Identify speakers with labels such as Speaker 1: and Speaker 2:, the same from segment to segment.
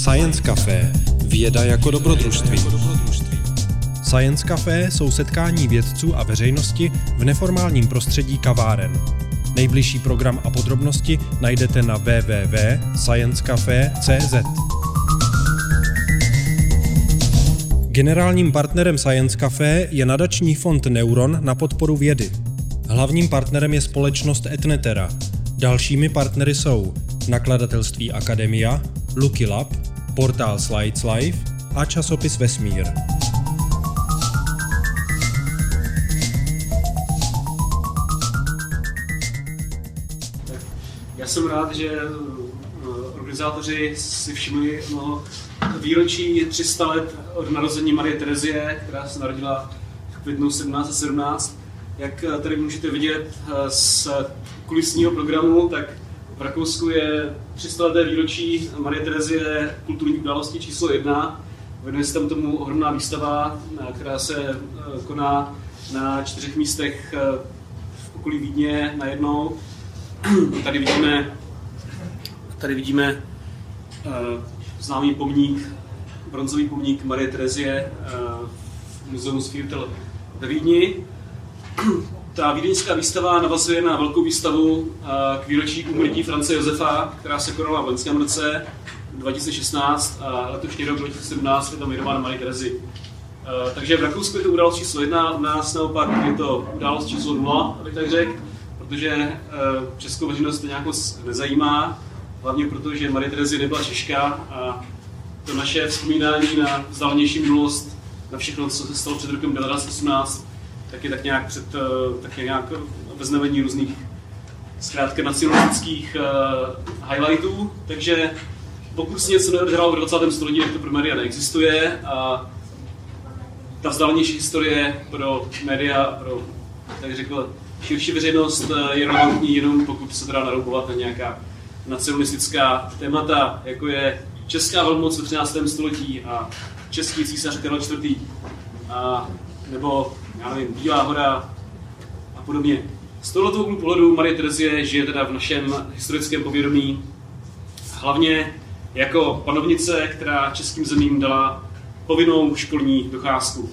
Speaker 1: Science Café. Věda jako dobrodružství. Science Café jsou setkání vědců a veřejnosti v neformálním prostředí kaváren. Nejbližší program a podrobnosti najdete na www.sciencecafe.cz. Generálním partnerem Science Café je nadační fond Neuron na podporu vědy. Hlavním partnerem je společnost Etnetera. Dalšími partnery jsou nakladatelství Akademia, Lucky Lab, portál Slides Life a časopis Vesmír.
Speaker 2: Já jsem rád, že eh, organizátoři si všimli no, výročí 300 let od narození Marie Terezie, která se narodila v květnu 1717. Jak tady můžete vidět eh, z kulisního programu, tak v Rakousku je 300 leté výročí Marie Terezie kulturní události číslo jedna. Věnuje se tam tomu ohromná výstava, která se koná na čtyřech místech v okolí Vídně najednou. Tady vidíme, tady vidíme známý pomník, bronzový pomník Marie Terezie v muzeu Sfirtel ve Vídni. Ta vídeňská výstava navazuje na velkou výstavu uh, k výročí úmrtí France Josefa, která se konala v loňském roce 2016 a letošní rok 2017 je tam věnována Marie Terezi. Uh, takže v Rakousku je to událost číslo jedna, u nás naopak je to událost číslo nula, abych tak řekl protože uh, českou veřejnost to nějak nezajímá, hlavně proto, že Marie Terezie nebyla Češka a to naše vzpomínání na vzdálenější minulost, na všechno, co se stalo před rokem 1918, tak je tak nějak před uh, tak nějak ve znamení různých zkrátka nacionalistických uh, highlightů, takže pokud se něco neodehrálo v 20. století, tak to pro média neexistuje a ta vzdálenější historie pro média, pro, tak řekl, širší veřejnost eh, je relevantní jenom pokud se teda naroubovat na nějaká nacionalistická témata, jako je česká velmoc ve 13. století a český císař Karel IV. A, nebo, já nevím, Bílá hora a podobně. Z tohoto úhlu pohledu Marie Terezie žije teda v našem historickém povědomí hlavně jako panovnice, která českým zemím dala povinnou školní docházku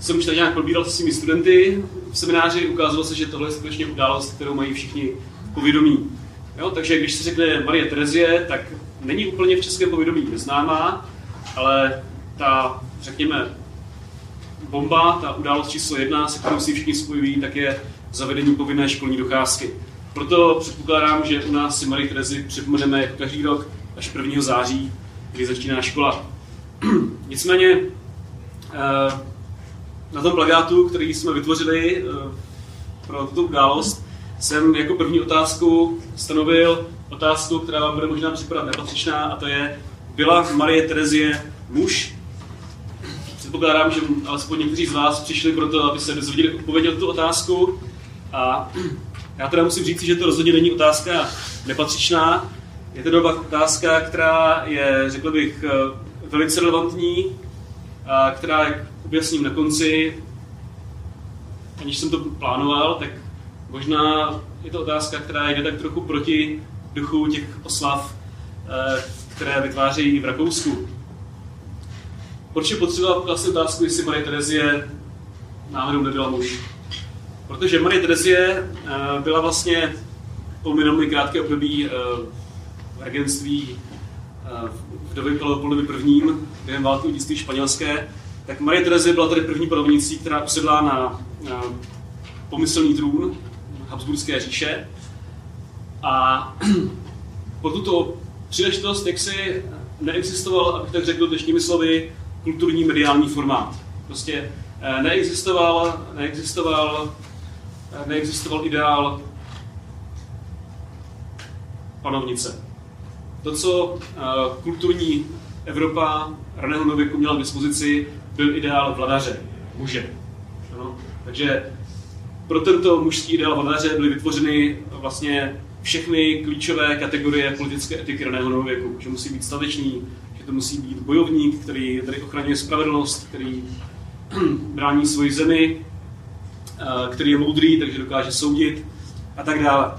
Speaker 2: jsem už tak nějak probíral se svými studenty v semináři, ukázalo se, že tohle je skutečně událost, kterou mají všichni povědomí. Jo, takže když se řekne Marie Terezie, tak není úplně v českém povědomí neznámá, ale ta, řekněme, bomba, ta událost číslo jedna, se kterou si všichni spojují, tak je zavedení povinné školní docházky. Proto předpokládám, že u nás si Marie Terezi připomeneme jako každý rok až 1. září, kdy začíná škola. Nicméně, eh, na tom plagátu, který jsme vytvořili eh, pro tuto událost, jsem jako první otázku stanovil otázku, která vám bude možná připadat nepatřičná, a to je, byla Marie Terezie muž? Předpokládám, že alespoň někteří z vás přišli proto, aby se dozvěděli odpověď na tu otázku. A já teda musím říct, že to rozhodně není otázka nepatřičná. Je to doba otázka, která je, řekl bych, eh, velice relevantní, a která, jak objasním na konci, aniž jsem to plánoval, tak možná je to otázka, která jde tak trochu proti duchu těch oslav, eh, které vytvářejí v Rakousku. Proč je potřeba pokládat otázku, jestli Marie Terezie náhodou nebyla muž? Protože Marie Terezie eh, byla vlastně po minulý krátké období eh, v regentství v době Leopoldovi prvním, během války u španělské, tak Marie Terezie byla tady první panovnicí, která usedla na, na pomyslný trůn Habsburské říše. A po tuto příležitost, jak si neexistoval, abych tak řekl dnešními slovy, kulturní mediální formát. Prostě eh, neexistoval, neexistoval, eh, neexistoval ideál panovnice. To, co uh, kulturní Evropa raného nověku měla k dispozici, byl ideál vladaře, muže. Ano? Takže pro tento mužský ideál vladaře byly vytvořeny vlastně všechny klíčové kategorie politické etiky raného novověku. Že musí být statečný, to musí být bojovník, který tady ochraňuje spravedlnost, který brání svoji zemi, který je moudrý, takže dokáže soudit a tak dále.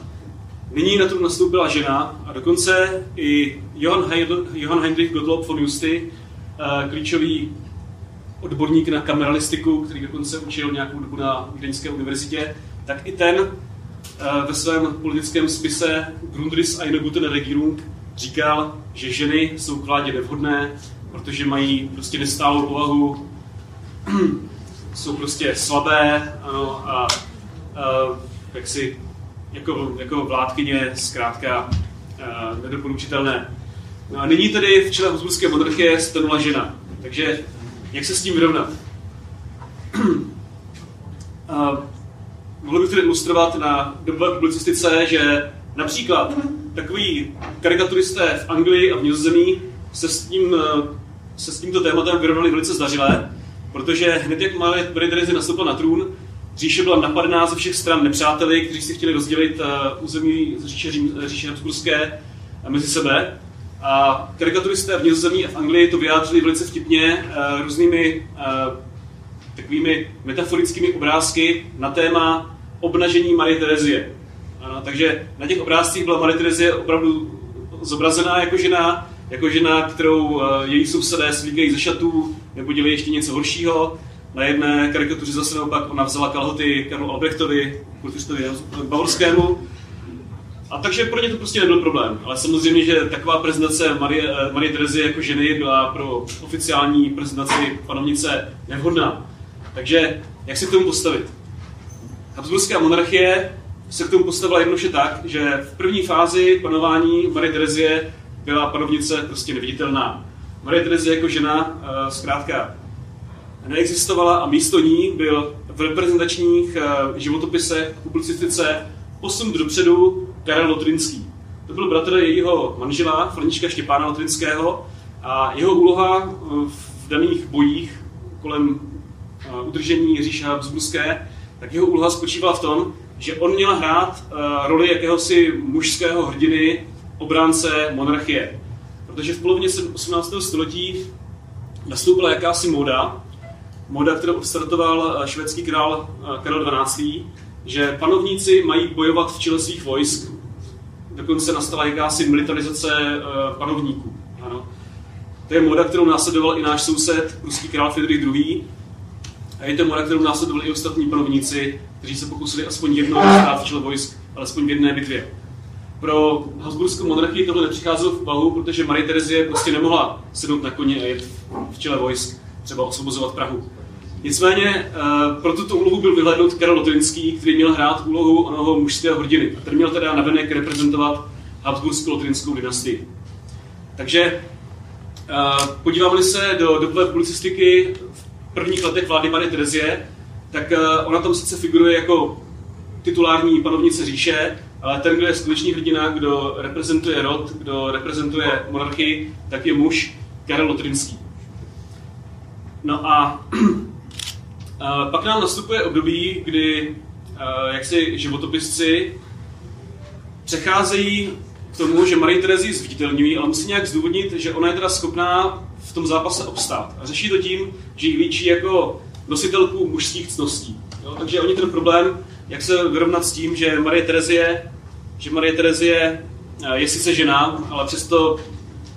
Speaker 2: Nyní na trůn nastoupila žena a dokonce i Johann, Heidl, Johann Heinrich Gottlob von Justy, eh, klíčový odborník na kameralistiku, který dokonce učil nějakou dobu na Vídeňské univerzitě, tak i ten eh, ve svém politickém spise Grundris eine gute Regierung říkal, že ženy jsou k vládě nevhodné, protože mají prostě nestálou povahu, jsou prostě slabé ano, a, a jak si jako, jako vládkyně zkrátka a, nedoporučitelné. No a nyní tedy v čele Habsburské monarchie stanula žena. Takže jak se s tím vyrovnat? mohl bych tedy ilustrovat na dobové publicistice, že například takový karikaturisté v Anglii a v Nizozemí se s, tím, se s tímto tématem vyrovnali velice zdařile, protože hned jak Marie Terezy nastoupila na trůn, Říše byla napadená ze všech stran nepřáteli, kteří si chtěli rozdělit uh, území říše, říše Habsburské mezi sebe. A karikaturisté v Nizozemí a v Anglii to vyjádřili velice vtipně různými takovými metaforickými obrázky na téma obnažení Marie Terezie. Takže na těch obrázcích byla Marie Terezie opravdu zobrazená jako žena, jako žena, kterou uh, její sousedé slíkají ze šatů, nebo dělají ještě něco horšího. Na jedné karikatuře zase naopak ona vzala kalhoty Karlu Albrechtovi, kulturistovi bavorskému. A takže pro ně to prostě nebyl problém. Ale samozřejmě, že taková prezentace Marie, eh, Marie Terezy jako ženy byla pro oficiální prezentaci panovnice nevhodná. Takže jak se k tomu postavit? Habsburská monarchie se k tomu postavila jednoduše tak, že v první fázi panování Marie Terezie byla panovnice prostě neviditelná. Marie Terezie jako žena eh, zkrátka neexistovala a místo ní byl v reprezentačních eh, životopisech, publicistice posun dopředu Karel Lotrinský. To byl bratr jejího manžela, Franička Štěpána Lotrinského a jeho úloha eh, v daných bojích kolem udržení říše Habsburské, tak jeho úloha spočívala v tom, že on měl hrát roli jakéhosi mužského hrdiny, obránce monarchie. Protože v polovině 18. století nastoupila jakási móda, moda, kterou odstartoval eh, švédský král eh, Karel XII., že panovníci mají bojovat v čele svých vojsk. Dokonce nastala jakási militarizace eh, panovníků. Ano. To je moda, kterou následoval i náš soused, ruský král Friedrich II. A je to moda, kterou následovali i ostatní panovníci, kteří se pokusili aspoň jednou stát v čele vojsk, alespoň v jedné bitvě. Pro Habsburskou monarchii tohle nepřicházelo v bahu, protože Marie Terezie prostě nemohla sednout na koně a jet v čele vojsk, třeba osvobozovat Prahu. Nicméně uh, pro tuto úlohu byl vyhlednut Karel Lotrinský, který měl hrát úlohu onoho mužského hrdiny. Ten měl teda navenek reprezentovat Habsburskou lotrinskou dynastii. Takže uh, podíváme se do dobové publicistiky prvních letech vlády Marie Terezie, tak uh, ona tam sice figuruje jako titulární panovnice říše, ale ten, kdo je skutečný hrdina, kdo reprezentuje rod, kdo reprezentuje monarchii, tak je muž Karel Lotrinský. No a pak nám nastupuje období, kdy jak si životopisci přecházejí k tomu, že Marie Terezi zviditelňují, ale musí nějak zdůvodnit, že ona je teda schopná v tom zápase obstát. A řeší to tím, že ji líčí jako nositelku mužských cností. Jo? Takže oni ten problém, jak se vyrovnat s tím, že Marie Terezie, že Marie Terezie je sice žena, ale přesto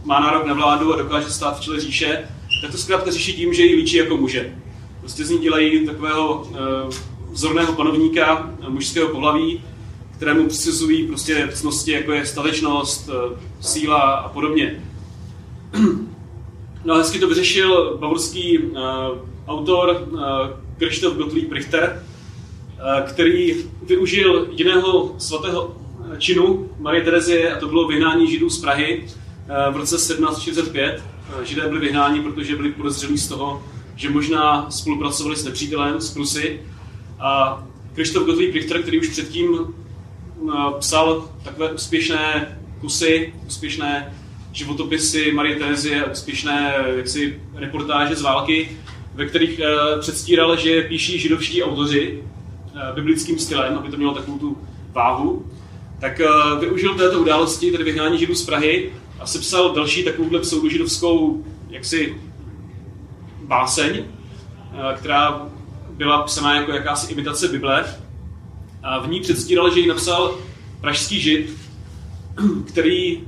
Speaker 2: má nárok na vládu a dokáže stát v čele říše, tak to zkrátka řeší tím, že ji líčí jako muže. Prostě z ní dělají takového uh, vzorného panovníka mužského pohlaví, kterému přisuzují prostě cnosti, jako je statečnost, uh, síla a podobně. No hezky to vyřešil bavorský uh, autor uh, Christoph Gottlieb Richter, uh, který využil jiného svatého činu Marie Terezie, a to bylo vyhnání Židů z Prahy uh, v roce 1745. Uh, Židé byli vyhnáni, protože byli podezřelí z toho, že možná spolupracovali s nepřítelem, z Prusy. A Krištof Gottlieb Richter, který už předtím psal takové úspěšné kusy, úspěšné životopisy Marie Terezie, úspěšné jaksi, reportáže z války, ve kterých uh, předstíral, že píší židovští autoři uh, biblickým stylem, aby to mělo takovou tu váhu, tak uh, využil této události, tedy vyhnání židů z Prahy, a sepsal další takovouhle pseudožidovskou jaksi báseň, eh, která byla psaná jako jakási imitace Bible. A v ní předstíral, že ji napsal pražský žid, který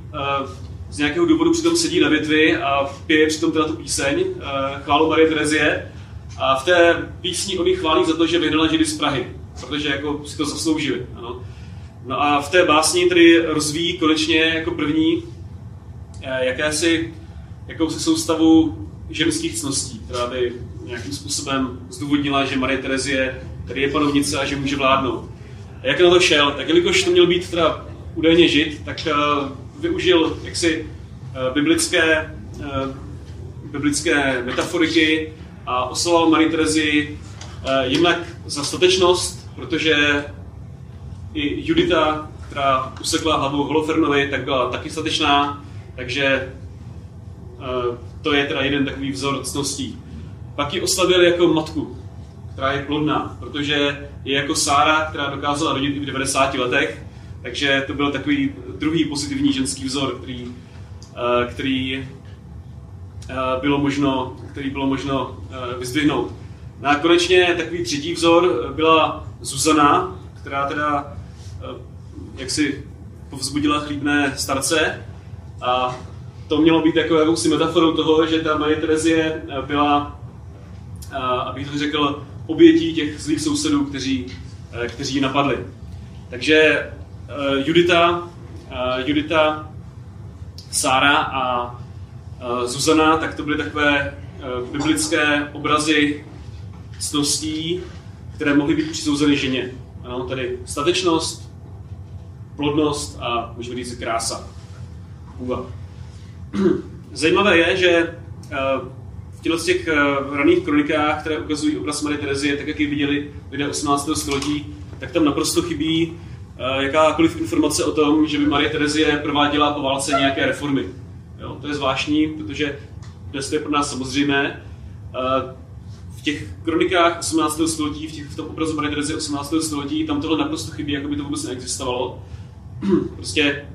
Speaker 2: z nějakého důvodu přitom sedí na větvi a pije přitom teda tu píseň, chválu Marie Terezie. A v té písni oni chválí za to, že vyhnala židy z Prahy, protože jako si to zasloužili. Ano. No a v té básni tedy rozvíjí konečně jako první jakési jakousi soustavu ženských cností, která by nějakým způsobem zdůvodnila, že Marie Terezie tady je panovnice a že může vládnout. A jak na to šel? Tak jelikož to měl být teda údajně žid, tak uh, využil jaksi uh, biblické, uh, biblické metaforiky a oslavoval Marie Terezii uh, jednak za statečnost, protože i Judita, která usekla hlavu Holofernovi, tak byla taky statečná, takže to je teda jeden takový vzor cností. Pak ji oslavili jako matku, která je plodná, protože je jako Sára, která dokázala rodit i v 90 letech, takže to byl takový druhý pozitivní ženský vzor, který, eh, který eh, bylo možno, který bylo možno eh, vyzdvihnout. No a konečně takový třetí vzor byla Zuzana, která teda jak si povzbudila chlíbné starce a to mělo být jako jakousi metaforou toho, že ta Marie Terezie byla, abych to řekl, obětí těch zlých sousedů, kteří, kteří napadli. Takže Judita, Judita, Sára a uh, Zuzana, tak to byly takové uh, biblické obrazy cností, které mohly být přisouzeny ženě. Ano, tedy statečnost, plodnost a můžeme říct krása. Uva. Zajímavé je, že v těchto těch raných kronikách, které ukazují obraz Marie Terezie, tak jak ji viděli lidé 18. století, tak tam naprosto chybí Eh, jakákoliv informace o tom, že by Marie Terezie prováděla po válce nějaké reformy. Jo, to je zvláštní, protože dnes to je pro nás samozřejmé. Eh, v těch kronikách 18. století, v, těch, v tom obrazu Marie Terezie 18. století, tam tohle naprosto chybí, jako by to vůbec neexistovalo. prostě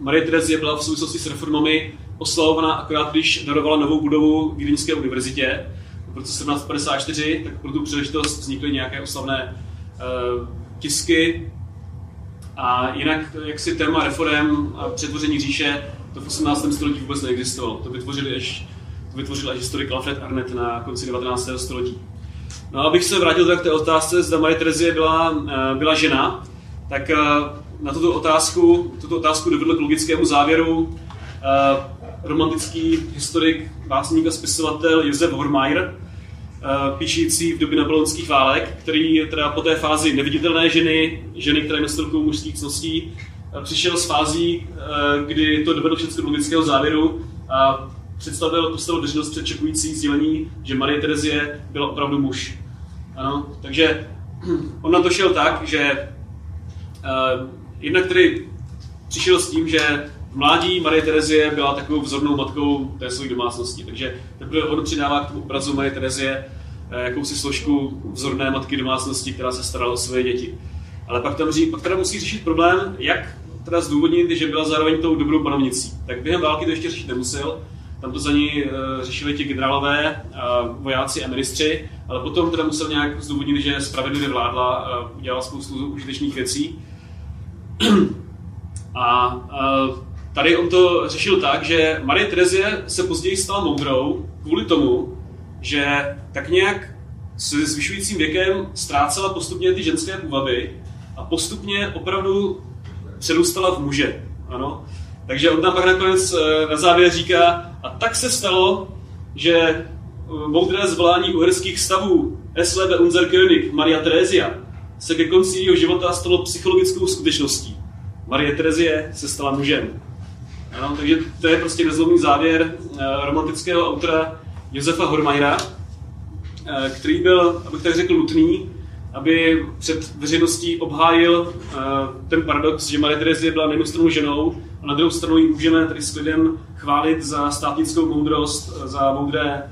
Speaker 2: Marie Terezie byla v souvislosti s reformami oslavovaná akorát, když darovala novou budovu Vídeňské univerzitě v roce 1754, tak pro tu příležitost vznikly nějaké oslavné uh, tisky, a jinak, jak si téma reform a přetvoření říše, to v 18. století vůbec neexistovalo. To vytvořili až, to vytvořil až historik Alfred Arnett na konci 19. století. No abych se vrátil k té otázce, zda Marie Terezie byla, eh, byla žena, tak eh, na tuto otázku, tuto otázku dovedl k logickému závěru eh, romantický historik, básník a spisovatel Josef Hormayer, Eh, píšící v době napoleonských válek, který teda po té fázi neviditelné ženy, ženy, které nosily mužských cností, eh, přišel s fází, eh, kdy to dovedl všechno do logického závěru a představil, postavil veřejnost před čekující sdělení, že Marie Terezie byla opravdu muž. Ano, takže on na to šel tak, že uh, jednak tedy přišel s tím, že mládí Marie Terezie byla takovou vzornou matkou té své domácnosti, takže teprve on přidává k tomu obrazu Marie Terezie eh, jakousi složku vzorné matky domácnosti, která se starala o své děti. Ale pak tam pak teda musí řešit problém, jak teda zdůvodnit, že byla zároveň tou dobrou panovnicí. Tak během války to ještě řešit nemusel, tam to za ní uh, řešili ti generálové, vojáci a ministři, ale potom teda musel nějak zdůvodnit, že spravedlivě vládla a udělala spoustu užitečných věcí. a uh, Tady on to řešil tak, že Marie Terezie se později stala moudrou kvůli tomu, že tak nějak s zvyšujícím věkem ztrácela postupně ty ženské půvaby a postupně opravdu přerůstala v muže. Ano? Takže on tam pak nakonec eh, na závěr říká, a tak se stalo, že eh, moudré zvolání uherských stavů Eslebe unser König Maria Teresia se ke konci jeho života stalo psychologickou skutečností. Marie Terezie se stala mužem. Ano, takže to je prostě nezlomný závěr uh, romantického autora Josefa Hormajera, uh, který byl, abych tak řekl, nutný, aby před veřejností obhájil uh, ten paradox, že Marie Terezie byla na jednu stranu ženou a na druhou stranu ji můžeme tady s lidem chválit za státnickou moudrost, za moudré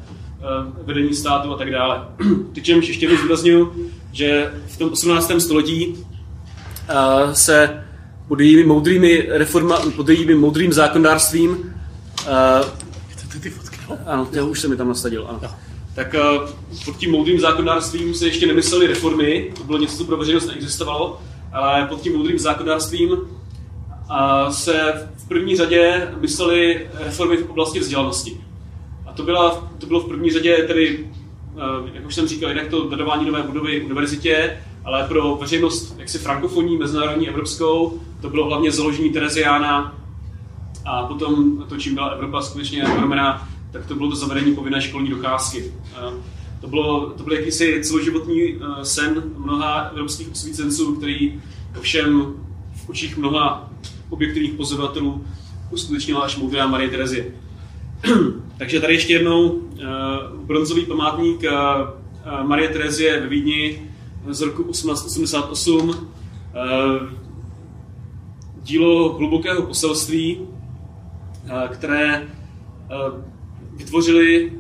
Speaker 2: vedení státu a tak dále. Přičemž ještě jednou zdůraznuju, že v tom 18. století se pod jejími moudrými reforma, pod jejími moudrým zákonodárstvím. Uh,
Speaker 3: Chcete ty fotky? No?
Speaker 2: Ano, já už jsem mi tam nasadil, ano. Tak uh, pod tím moudrým zákonodárstvím se ještě nemysleli reformy, to bylo něco, co pro veřejnost neexistovalo, ale pod tím moudrým zákonodárstvím uh, se v první řadě mysleli reformy v oblasti vzdělanosti. A to, byla, to bylo v první řadě tedy, eh, jak už jsem říkal, jinak to dodávání nové budovy univerzitě, ale pro veřejnost jaksi frankofonní, mezinárodní, evropskou, to bylo hlavně založení Tereziána a potom to, čím byla Evropa skutečně promená, tak to bylo to zavedení povinné školní docházky. To, bylo, to byl jakýsi celoživotní eh, sen mnoha evropských osvícenců, který ovšem v očích mnoha objektivních pozorovatelů uskutečnila až moudrá Marie Terezie. Takže tady ještě jednou uh, bronzový památník uh, Marie Terezie ve Vídni z roku 1888. Uh, dílo hlubokého poselství, uh, které uh, vytvořili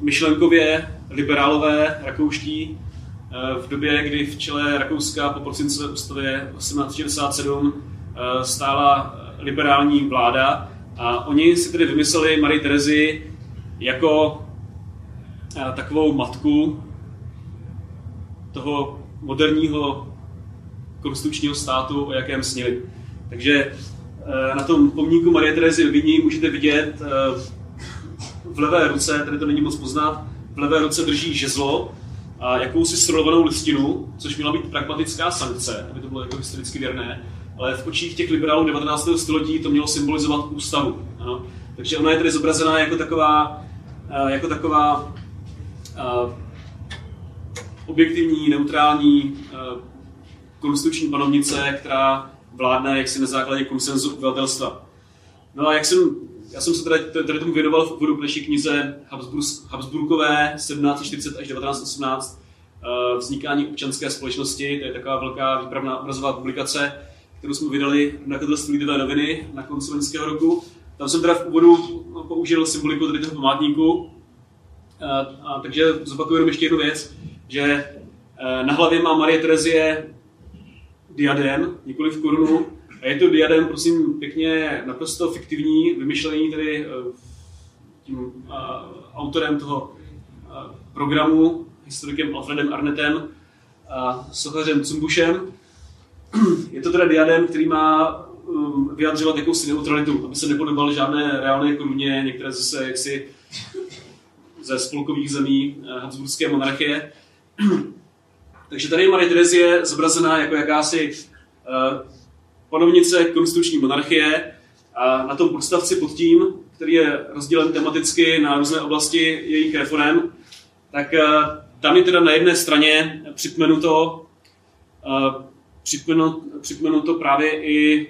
Speaker 2: myšlenkově liberálové rakouští v době, kdy v čele Rakouska po prosincové ústavě 1867 stála liberální vláda a oni si tedy vymysleli Marie Terezi jako eh, takovou matku toho moderního konstitučního státu, o jakém snili. Takže eh, na tom pomníku Marie Terezy v můžete vidět eh, v levé ruce, tady to není moc poznat, v levé ruce drží žezlo a jakousi srolovanou listinu, což měla být pragmatická sankce, aby to bylo jako historicky věrné ale v očích těch liberálů 19. století to mělo symbolizovat ústavu. Ano. Takže ona je tedy zobrazená jako taková, eh, jako taková objektivní, neutrální uh, konstituční panovnice, která vládne jaksi na základě konsenzu obyvatelstva. No a jak jsem, já jsem se tady, tady tomu věnoval v úvodu k naší knize Habsburkové 1740 až 1918 vznikání občanské společnosti, to je taková velká výpravná obrazová publikace, kterou jsme vydali na nakladatelství Lidové noviny na konci loňského roku. Tam jsem teda v úvodu použil symboliku tady toho památníku. A, a, takže zopakuju jenom ještě jednu věc, že e, na hlavě má Marie Terezie diadem, nikoli v korunu. A je to diadem, prosím, pěkně naprosto fiktivní, vymyšlený tedy e, tím a, autorem toho programu, historikem Alfredem Arnetem a sochařem Cumbušem. Je to teda diadem, který má um, vyjadřovat jakousi neutralitu, aby se nepodobal žádné reálné koruně, některé zase jaksi ze spolkových zemí eh, Habsburské monarchie. Takže tady je Marie Terezie zobrazená jako jakási uh, panovnice konstituční monarchie. A na tom podstavci pod tím, který je rozdělen tematicky na různé oblasti jejich reform, tak uh, tam je teda na jedné straně připomenuto uh, připomenu to právě i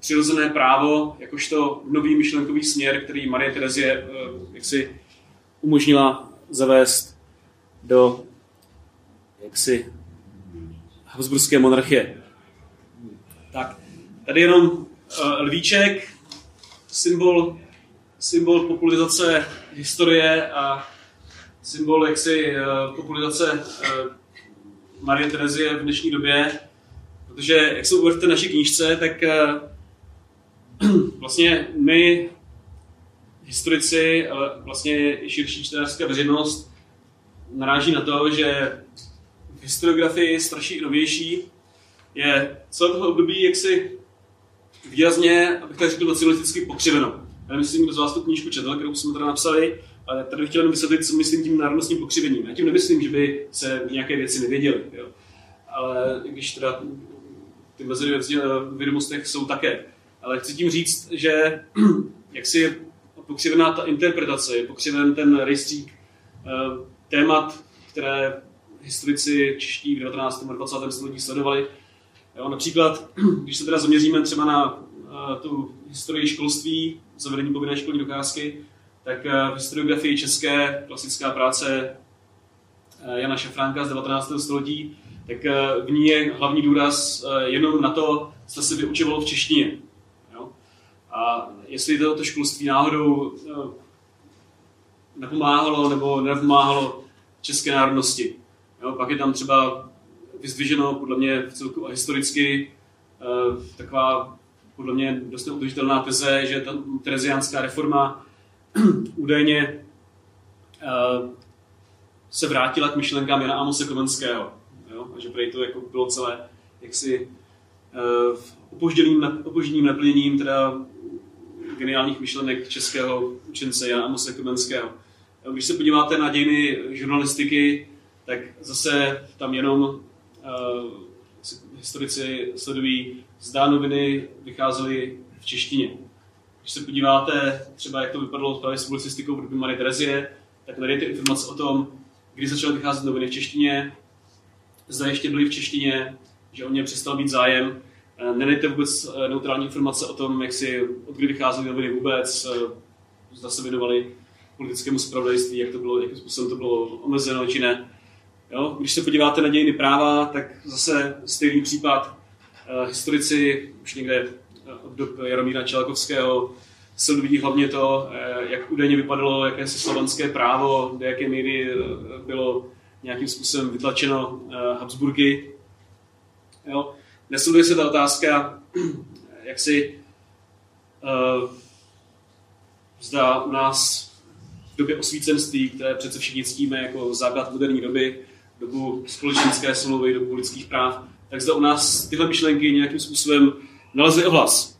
Speaker 2: přirozené právo, jakožto nový myšlenkový směr, který Marie Terezie eh, jaksi umožnila zavést do jaksi Habsburské monarchie. Tak, tady jenom uh, lvíček, symbol, symbol popularizace historie a symbol jaksi uh, popularizace uh, Marie Terezie v dnešní době, protože jak se uvedete v naší knížce, tak eh, vlastně my, historici, ale vlastně i širší čtenářská veřejnost, naráží na to, že v historiografii starší i novější je celé toho období jaksi výrazně, abych tak řekl, nacionalisticky pokřiveno. Já myslím, kdo z vás tu knížku četl, kterou jsme teda napsali, ale tady bych chtěl jenom vysvětlit, co myslím tím národnostním pokřivením. Já tím nemyslím, že by se nějaké věci nevěděly. Jo. Ale když teda ty mezery ve vědomostech jsou také. Ale chci tím říct, že jak si je pokřivená ta interpretace, je pokřiven ten rejstřík eh, témat, které historici čeští v 19. a 20. století sledovali. Jo, například, když se teda zaměříme třeba na uh, tu historii školství, zavedení povinné školní docházky, tak eh, v historiografii české klasická práce eh, Jana Šafránka z 19. století, tak v ní je hlavní důraz jenom na to, co se vyučovalo v češtině. Jo? A jestli to školství náhodou nepomáhalo nebo nepomáhalo české národnosti. Jo? Pak je tam třeba vyzdviženo podle mě v celku a historicky taková podle mě dost neudržitelná teze, že ta tereziánská reforma údajně uh, se vrátila k myšlenkám Jana Amose Komenského. Jo? A že prý to jako bylo celé jaksi uh, opožděným, opožděným naplněním teda geniálních myšlenek českého učence Jana Amose Komenského. Když se podíváte na dějiny žurnalistiky, tak zase tam jenom uh, historici sledují, zda noviny vycházely v češtině. Když se podíváte třeba, jak to vypadalo právě s publicistikou v době Marie Terezie, tak najdete informace o tom, kdy začaly vycházet noviny v češtině, zda ještě byly v češtině, že o ně přestal být zájem. Eh, Nenejte vůbec eh, neutrální informace o tom, jak si, od kdy vycházely noviny vůbec, zda se věnovali politickému spravodajství, jak to bylo, jakým způsobem to bylo omezeno, či ne. Jo? Když se podíváte na dějiny práva, tak zase stejný případ. historici už někde od dob Jaromíra Čelakovského sledují hlavně to, jak údajně vypadalo jakési slovanské právo, do jaké míry bylo nějakým způsobem vytlačeno Habsburgy. Jo? Nesleduje se ta otázka, jak si zda u nás v době osvícenství, které přece všichni ctíme jako základ moderní doby, dobu společenské smlouvy, dobu lidských práv, tak zda u nás tyhle myšlenky nějakým způsobem nalezly ohlas.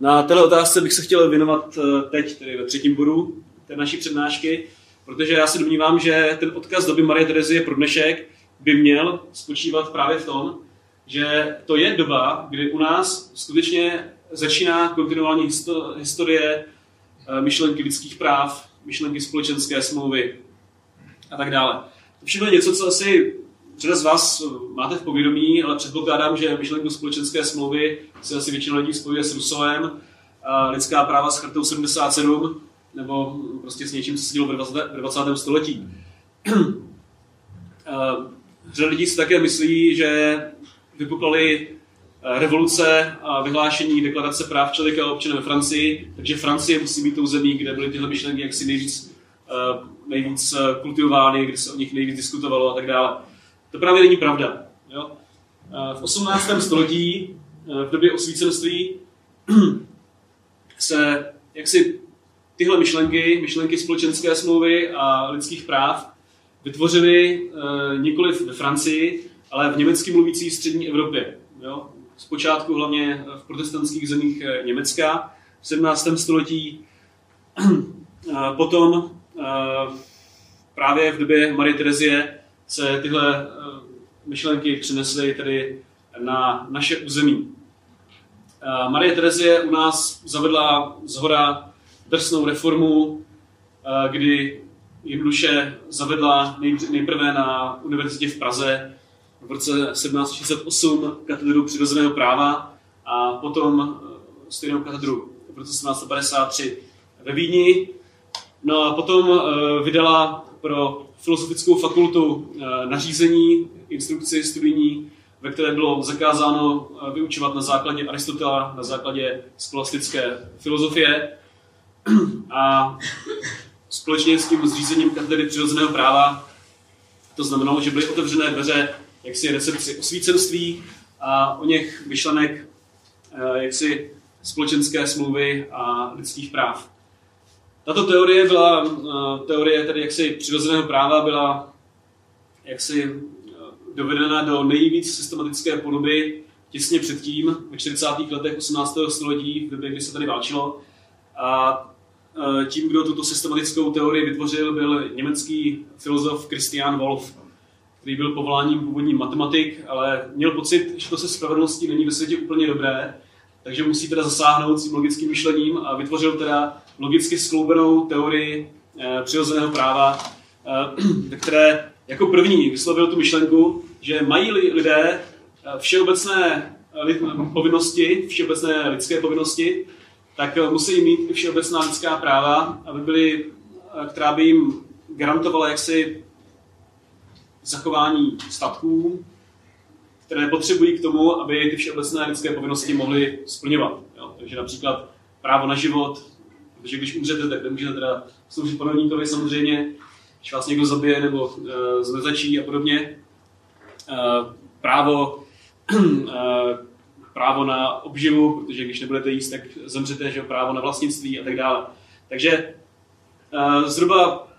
Speaker 2: Na této otázce bych se chtěl věnovat eh, teď, tedy ve třetím bodu té naší přednášky, protože já se domnívám, že ten odkaz doby Marie Terezie pro dnešek by měl spočívat právě v tom, že to je doba, kdy u nás skutečně začíná kontinuální historie eh, myšlenky lidských práv, myšlenky společenské smlouvy a tak dále. To všechno je něco, co asi řada z vás máte v povědomí, ale předpokládám, že myšlenku společenské smlouvy se asi většina lidí spojuje s Rusovem, lidská práva s chartou 77, nebo prostě s něčím, co se dělo ve 20. 20. století. Řada lidí si také myslí, že vypuklaly eh, revoluce a vyhlášení deklarace práv člověka a občana ve Francii, takže Francie musí být tou zemí, kde byly tyhle myšlenky jaksi nejvíc, eh, nejvíc eh, kultivovány, kde se o nich nejvíc diskutovalo a tak dále. To právě není pravda. Jo? V 18. století, v době osvícenství, se jaksi tyhle myšlenky, myšlenky společenské smlouvy a lidských práv, vytvořily nikoli ve Francii, ale v německy mluvící střední Evropě. Jo? Zpočátku hlavně v protestantských zemích eh, Německa v 17. století, potom eh, právě v době Marie Terezie se tyhle eh, myšlenky přinesly tedy na naše území. Marie Terezie u nás zavedla z hora drsnou reformu, kdy jednoduše zavedla nejprve na univerzitě v Praze v roce 1768 katedru přirozeného práva a potom eh, stejnou katedru v roce 1753 ve Vídni. No a potom eh, vydala pro filozofickou fakultu eh, nařízení, instrukci studijní, ve které bylo zakázáno vyučovat na základě Aristotela, na základě skolastické filozofie. A společně s tím zřízením katedry přirozeného práva to znamenalo, že byly otevřené dveře jaksi recepci osvícenství a o něch myšlenek eh, jaksi společenské smlouvy a lidských práv. Tato teorie byla, eh, teorie tedy jaksi přirozeného práva byla jaksi eh, dovedena do nejvíc systematické podoby těsně předtím, ve 40. letech 18. století, v době, kdy se tady válčilo. A tím, kdo tuto systematickou teorii vytvořil, byl německý filozof Christian Wolff který byl povoláním původní matematik, ale měl pocit, že to se spravedlností není ve světě úplně dobré, takže musí teda zasáhnout s logickým myšlením a vytvořil teda logicky skloubenou teorii e, přirozeného práva, e, které jako první vyslovil tu myšlenku, že mají lidé eh, všeobecné povinnosti, všeobecné lidské povinnosti, tak musí mít i všeobecná lidská práva, aby byly, která by jim garantovala jaksi zachování statků, které potřebují k tomu, aby ty všeobecné lidské povinnosti mohly splňovat. Jo? Takže například právo na život, protože když umřete, tak nemůžete teda sloužit panovníkovi samozřejmě, když vás někdo zabije nebo uh, znezačí a podobně. Uh, právo, uh, právo na obživu, protože když nebudete jíst, tak zemřete, že právo na vlastnictví a tak dále. Takže uh, zhruba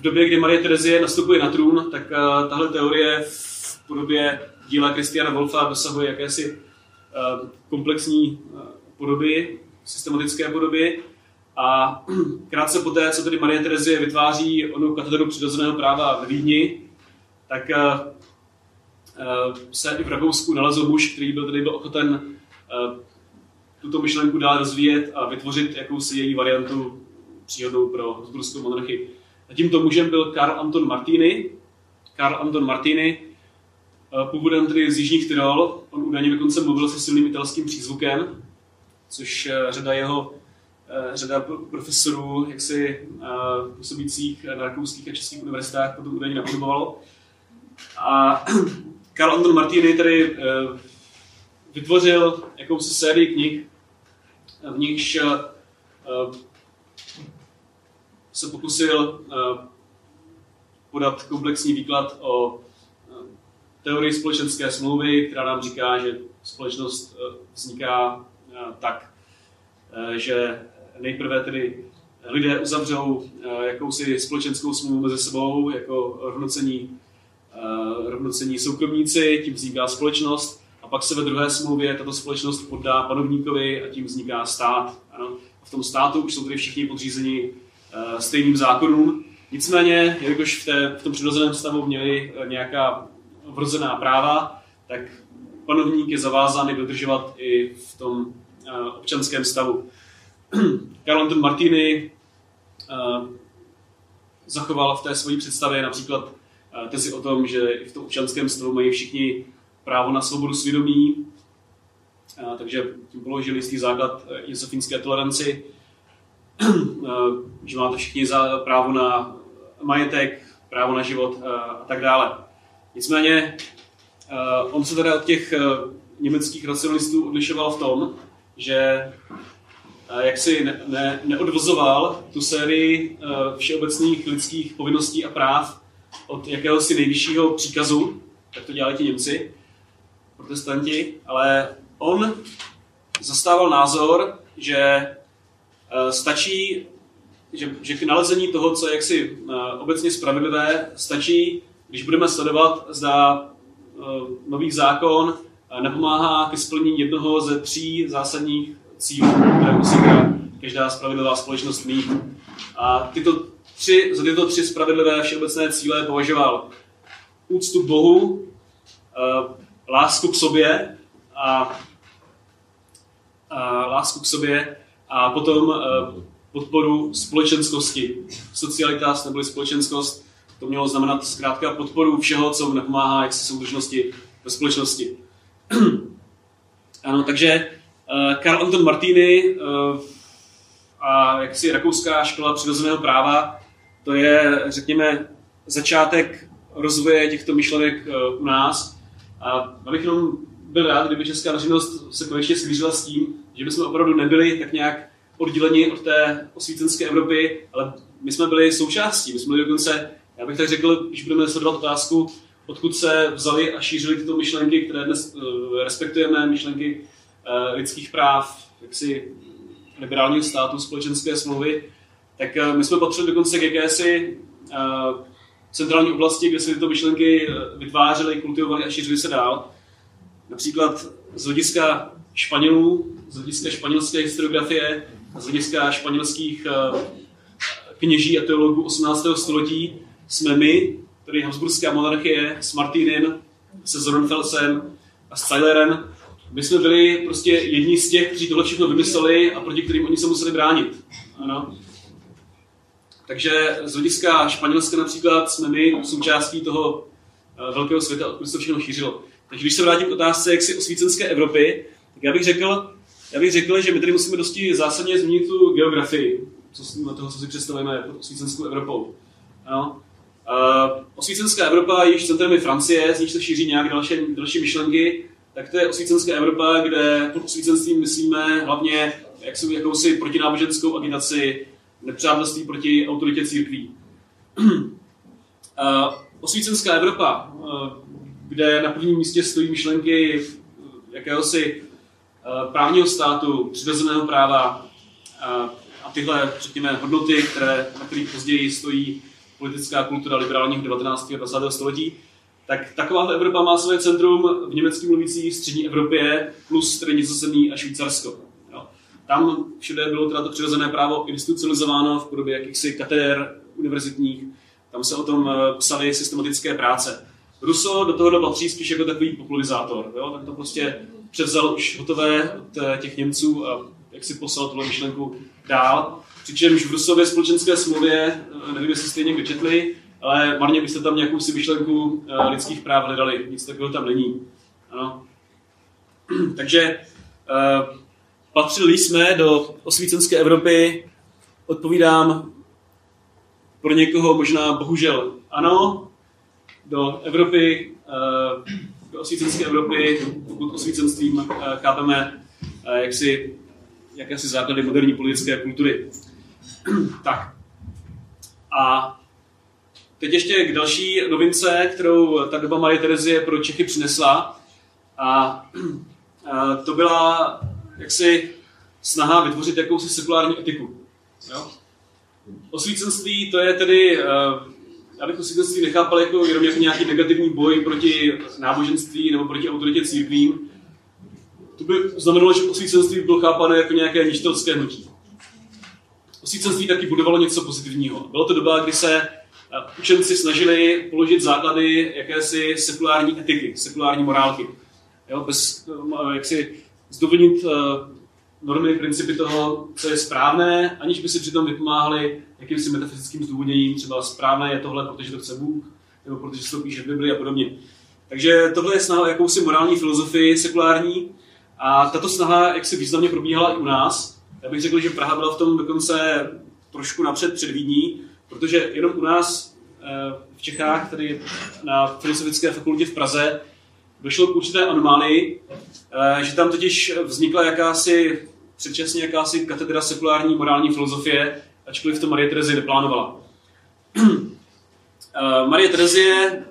Speaker 2: v době, kdy Marie Terezie nastupuje na trůn, tak uh, tahle teorie v podobě díla Kristiana Wolfa dosahuje jakési komplexní podoby, systematické podoby. A krátce poté, co tedy Marie Terezie vytváří onu katedru přirozeného práva ve Vídni, tak se i v Rakousku nalezl muž, který byl tedy byl ochoten tuto myšlenku dál rozvíjet a vytvořit jakousi její variantu příhodnou pro Habsburskou monarchii. A tímto mužem byl Karl Anton Martini. Karl Anton Martini, eh, původem tedy z Jižních Tyrol, on údajně dokonce mluvil se silným italským přízvukem, což eh, řada jeho eh, řada profesorů, jaksi působících na rakouských a českých univerzitách potom údajně napodobovalo. A Karl Anton Martini tedy vytvořil jakousi sérii knih, v nichž se pokusil eh, podat komplexní výklad o eh, teorii společenské smlouvy, která nám říká, že společnost eh, vzniká tak, že nejprve tedy lidé uzavřou jakousi společenskou smlouvu mezi sebou jako rovnocení, rovnocení soukromníci, tím vzniká společnost a pak se ve druhé smlouvě tato společnost poddá panovníkovi a tím vzniká stát. Ano. V tom státu už jsou tedy všichni podřízeni stejným zákonům. Nicméně, jelikož v, té, v tom přirozeném stavu měli eh, nějaká vrozená práva, tak panovník je zavázán dodržovat i v tom eh, občanském stavu. Karl Anton Martini zachoval v té své představě například tezi o tom, že i v tom občanském stavu mají všichni právo na svobodu svědomí, takže tím položili jistý základ josefínské toleranci Eh, že máte všichni za právo na majetek, právo na život eh, a tak dále. Nicméně eh, on se teda od těch německých racionalistů odlišoval v tom, že jak si ne, ne, neodvozoval tu sérii všeobecných lidských povinností a práv od jakéhosi nejvyššího příkazu, tak to dělali ti Němci, protestanti, ale on zastával názor, že Eh, stačí, že, že k nalezení toho, co je jaksi eh, obecně spravedlivé, stačí, když budeme sledovat, zda eh, nový zákon nepomáhá ke splnění jednoho ze tří zásadních cílů, které musí každá spravedlivá společnost mít. A tyto tři, za tyto tři spravedlivé všeobecné cíle považoval úctu k Bohu, lásku k sobě a, a lásku k sobě a potom eh, podporu společenskosti. Socialitas neboli společenskost, to mělo znamenat zkrátka podporu všeho, co napomáhá jaksi soudržnosti ve společnosti. ano, takže uh, Karl Anton Martini uh, a jaksi rakouská škola přirozeného práva, to je, řekněme, začátek rozvoje těchto myšlenek uh, u nás. A abych jenom byl rád, kdyby česká veřejnost se konečně smířila s tím, že bychom opravdu nebyli tak nějak odděleni od té osvícenské Evropy, ale my jsme byli součástí. My jsme byli dokonce, já bych tak řekl, když budeme sledovat otázku, odkud se vzali a šířily tyto myšlenky, které dnes uh, respektujeme, myšlenky uh, lidských práv, jaksi liberálního státu, společenské smlouvy, tak uh, my jsme patřili dokonce k jakési centrální oblasti, kde se tyto myšlenky vytvářely, kultivovaly a šířily se dál. Například z hlediska Španělů, z hlediska španělské historiografie, z hlediska španělských eh, kněží a teologů 18. století jsme my, tedy Habsburská monarchie, s Martinem, se Zorenfelsem a s Zeilerem, my jsme byli prostě jedni z těch, kteří tohle všechno vymysleli a proti kterým oni se museli bránit. Ano. Takže z hlediska Španělska například jsme my součástí toho eh, velkého světa, odkud se to všechno šířilo. Takže když se vrátím k otázce jaksi osvícenské Evropy, tak já bych řekl, já bych řekl, že my tady musíme dosti zásadně změnit tu geografii, co toho, co si představujeme pod osvícenskou Evropou. Ano. Uh, osvícenská Evropa, jejíž centrem je Francie, z níž se šíří nějak další, další myšlenky, tak to je osvícenská Evropa, kde pod osvícenstvím myslíme hlavně jak jsou jakousi protináboženskou agitaci, nepřátelství proti autoritě církví. uh, osvícenská Evropa, uh, kde na prvním místě stojí myšlenky jakéhosi právního státu, přirozeného práva eh, a tyhle, řekněme, hodnoty, které, na kterých později stojí politická kultura liberálního 19. a 20. století, tak taková Evropa má své centrum v německy mluvící střední Evropě plus tedy Nizozemí a Švýcarsko. Jo. Tam všude bylo teda to přirozené právo institucionalizováno v podobě jakýchsi katedr univerzitních, tam se o tom eh, psaly systematické práce. Russo do toho patří spíš jako takový popularizátor. Jo? Tak to prostě převzal už hotové od eh, těch Němců a jak si poslal tuhle myšlenku dál. Přičemž v Rusově společenské smlouvě, eh, nevím, jestli jste někdo četli, ale marně byste tam nějakou si myšlenku lidských práv hledali. Nic takového tam není. Ano. Takže patřili jsme do osvícenské Evropy, odpovídám pro někoho možná bohužel ano, do Evropy, eh, osvícenské Evropy, pokud osvícenstvím eh, chápeme eh, jaksi, jakési základy moderní politické kultury. tak. A teď ještě k další novince, kterou ta doba Marie Terezie pro Čechy přinesla. A, a to byla jaksi snaha vytvořit jakousi sekulární etiku. Jo? Osvícenství to je tedy, já bych osvícenství nechápal jako jenom jako nějaký negativní boj proti náboženství nebo proti autoritě církvím. To by znamenalo, že osvícenství bylo chápané jako nějaké ničitelské hnutí. Osvícenství taky budovalo něco pozitivního. Bylo to doba, kdy se eh, učenci snažili položit základy jakési sekulární etiky, sekulární morálky. Jo, bez, eh, jak si zdůvodnit normy, principy toho, co je správné, aniž by si přitom vypomáhali jakýmsi metafyzickým zdůvodněním, třeba správné je tohle, protože to chce Bůh, nebo protože se to píše v Bibli a podobně. Takže tohle je snaha o jakousi morální filozofii sekulární a tato snaha, jak se významně probíhala i u nás, já bych řekl, že Praha byla v tom dokonce trošku napřed před Vídní, protože jenom u nás eh, v Čechách, tedy na Filozofické fakultě v Praze, došlo k určité anomálii, eh, že tam totiž vznikla jakási předčasně jakási katedra sekulární morální filozofie, ačkoliv to Marie Terezie neplánovala. Eh, Marie Terezie eh,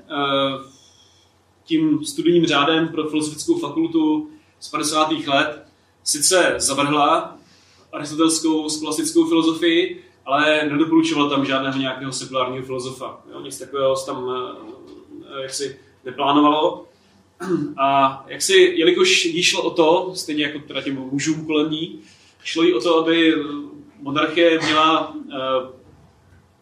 Speaker 2: tím studijním řádem pro filozofickou fakultu z 50. let sice zavrhla aristotelskou skolastickou filozofii, ale nedoporučovala tam žádného nějakého sekulárního filozofa. Jo, nic takového tam jaksi neplánovalo. A jak si, jelikož jí šlo o to, stejně jako teda těm mužům kolem ní, šlo jí o to, aby monarchie měla uh,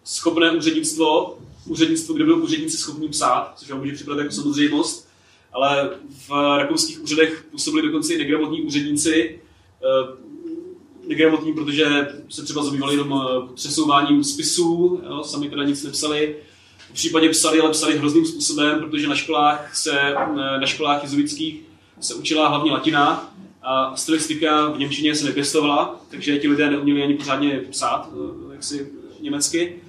Speaker 2: schopné úřednictvo, úřednictvo, kde budou úředníci schopní psát, což vám může připadat jako samozřejmost, ale v rakouských úřadech působili dokonce i negramotní úředníci, uh, negramotní, protože se třeba zabývali jenom eh, přesouváním spisů, jo, sami teda nic nepsali, v případě psali, ale psali hrozným způsobem, protože na školách, se, eh, na školách jezuitských se učila hlavně latina a stylistika v Němčině se nepěstovala, takže ti lidé neuměli ani pořádně psát eh, jaksi německy.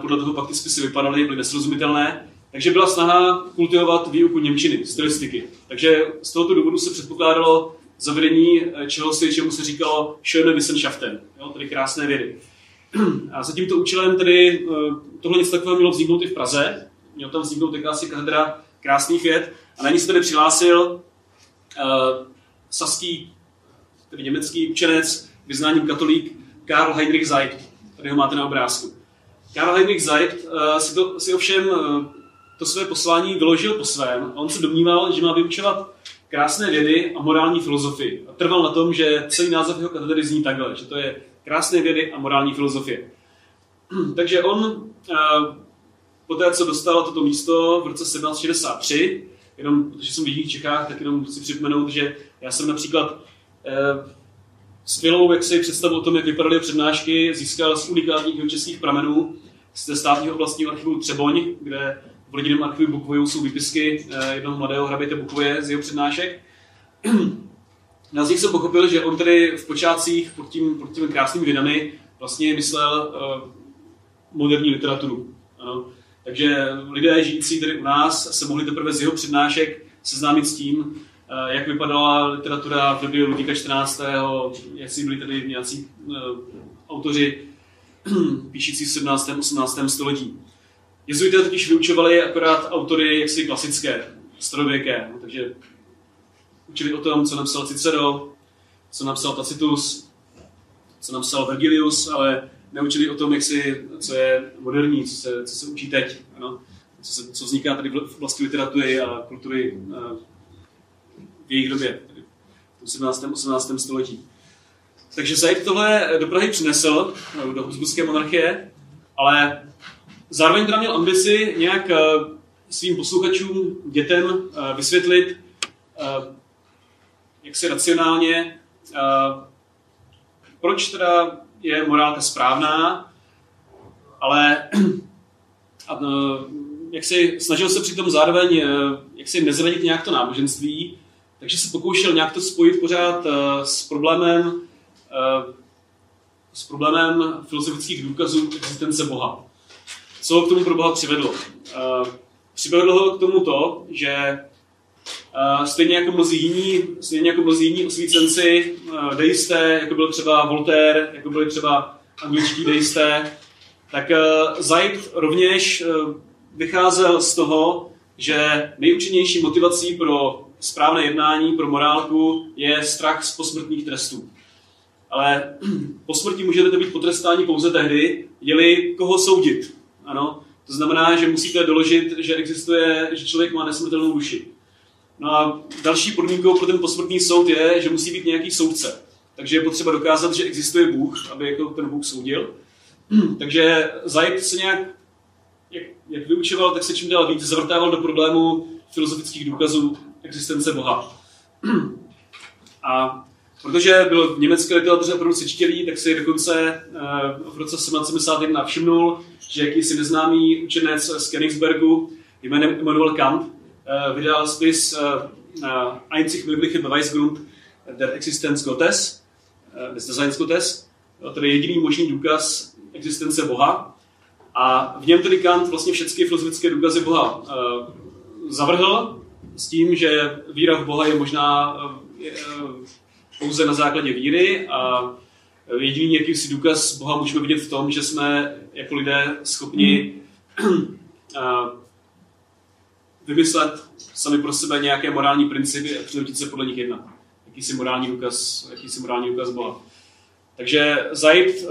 Speaker 2: Podle toho pak ty spisy vypadaly, byly nesrozumitelné. Takže byla snaha kultivovat výuku Němčiny, stylistiky. Takže z tohoto důvodu se předpokládalo zavedení eh, čeho si, čemu se říkalo Schöne Wissenschaften, jo, tedy krásné vědy. A za tímto účelem tedy eh, tohle něco takového mělo vzniknout i v Praze. Měl tam vzniknout jakási katedra krásných věd. A na ní se tedy přihlásil saský, tedy německý učenec, vyznáním katolík, Karl Heinrich Zeit. Tady ho máte na obrázku. Karl Heinrich Zeit uh, si, to, si ovšem uh, to své poslání vyložil po svém a on se domníval, že má vyučovat krásné vědy a morální filozofii. A trval na tom, že celý název jeho katedry zní takhle, že to je krásné vědy a morální filozofie. Takže on eh, po té, co dostal toto místo v roce 1763, jenom protože jsem v Jižních Čechách, tak jenom chci připomenout, že já jsem například eh, skvělou jaksi, představu o tom, jak vypadaly přednášky, získal z unikátních českých pramenů ze státního oblastního archivu Třeboň, kde v rodinném archivu Bukvoju jsou výpisky eh, jednoho mladého hraběte Bukvoje z jeho přednášek. Na z nich jsem pochopil, že on tedy v počátcích pod, tím, pod těmi krásnými vědami vlastně myslel uh, moderní literaturu. Ano. Takže lidé žijící tady u nás se mohli teprve z jeho přednášek seznámit s tím, jak vypadala literatura v době Ludvíka 14. si byli tady nějací uh, autoři píšící v 17. 18. století. Jezuité totiž vyučovali akorát autory jaksi klasické, starověké, no, takže učili o tom, co napsal Cicero, co napsal Tacitus, co napsal Vergilius, ale neučili o tom, jak si, co je moderní, co se, co se učí teď. Ano. co, se, co vzniká tady v oblasti literatury a kultury v jejich době, tedy v 17. 18. století. Takže Zaid tohle do Prahy přinesl, do Habsburské monarchie, ale zároveň teda měl ambici nějak svým posluchačům, dětem vysvětlit, jak se racionálně, proč teda je morálka správná, ale jak si snažil se přitom zároveň jak si nezradit nějak to náboženství, takže se pokoušel nějak to spojit pořád s problémem s problémem filozofických důkazů existence Boha. Co ho k tomu pro Boha přivedlo? Přivedlo ho k tomu to, že stejně jako mnozí jiní, stejně jako mnozí jiní osvícenci, deisté, jako byl třeba Voltaire, jako byli třeba angličtí deisté, tak Zaid rovněž vycházel z toho, že nejúčinnější motivací pro správné jednání, pro morálku je strach z posmrtných trestů. Ale po smrti můžete být potrestáni pouze tehdy, je koho soudit. Ano? To znamená, že musíte doložit, že existuje, že člověk má nesmrtelnou duši. No a další podmínkou pro ten posmrtný soud je, že musí být nějaký soudce. Takže je potřeba dokázat, že existuje Bůh, aby jako ten Bůh soudil. Takže Zajd se nějak, jak, jak vyučoval, tak se čím dál víc zavrtával do problému filozofických důkazů existence Boha. A protože byl v německé literatuře opravdu sečtělý, tak si dokonce eh, v roce 1771 všimnul, že jakýsi neznámý učenec z Königsbergu jménem Immanuel Kant eh, vydal spis eh, Einzig mögliche Beweisgrund der Existenz Gottes, des Designs Gottes, tedy jediný možný důkaz existence Boha. A v něm tedy Kant vlastně všechny filozofické důkazy Boha zavrhl s tím, že víra v Boha je možná pouze na základě víry a jediný jakýsi důkaz Boha můžeme vidět v tom, že jsme jako lidé schopni vymyslet sami pro sebe nějaké morální principy a přinutit se podle nich jednat. Jakýsi morální důkaz, jakýsi morální důkaz Boha. Takže eh,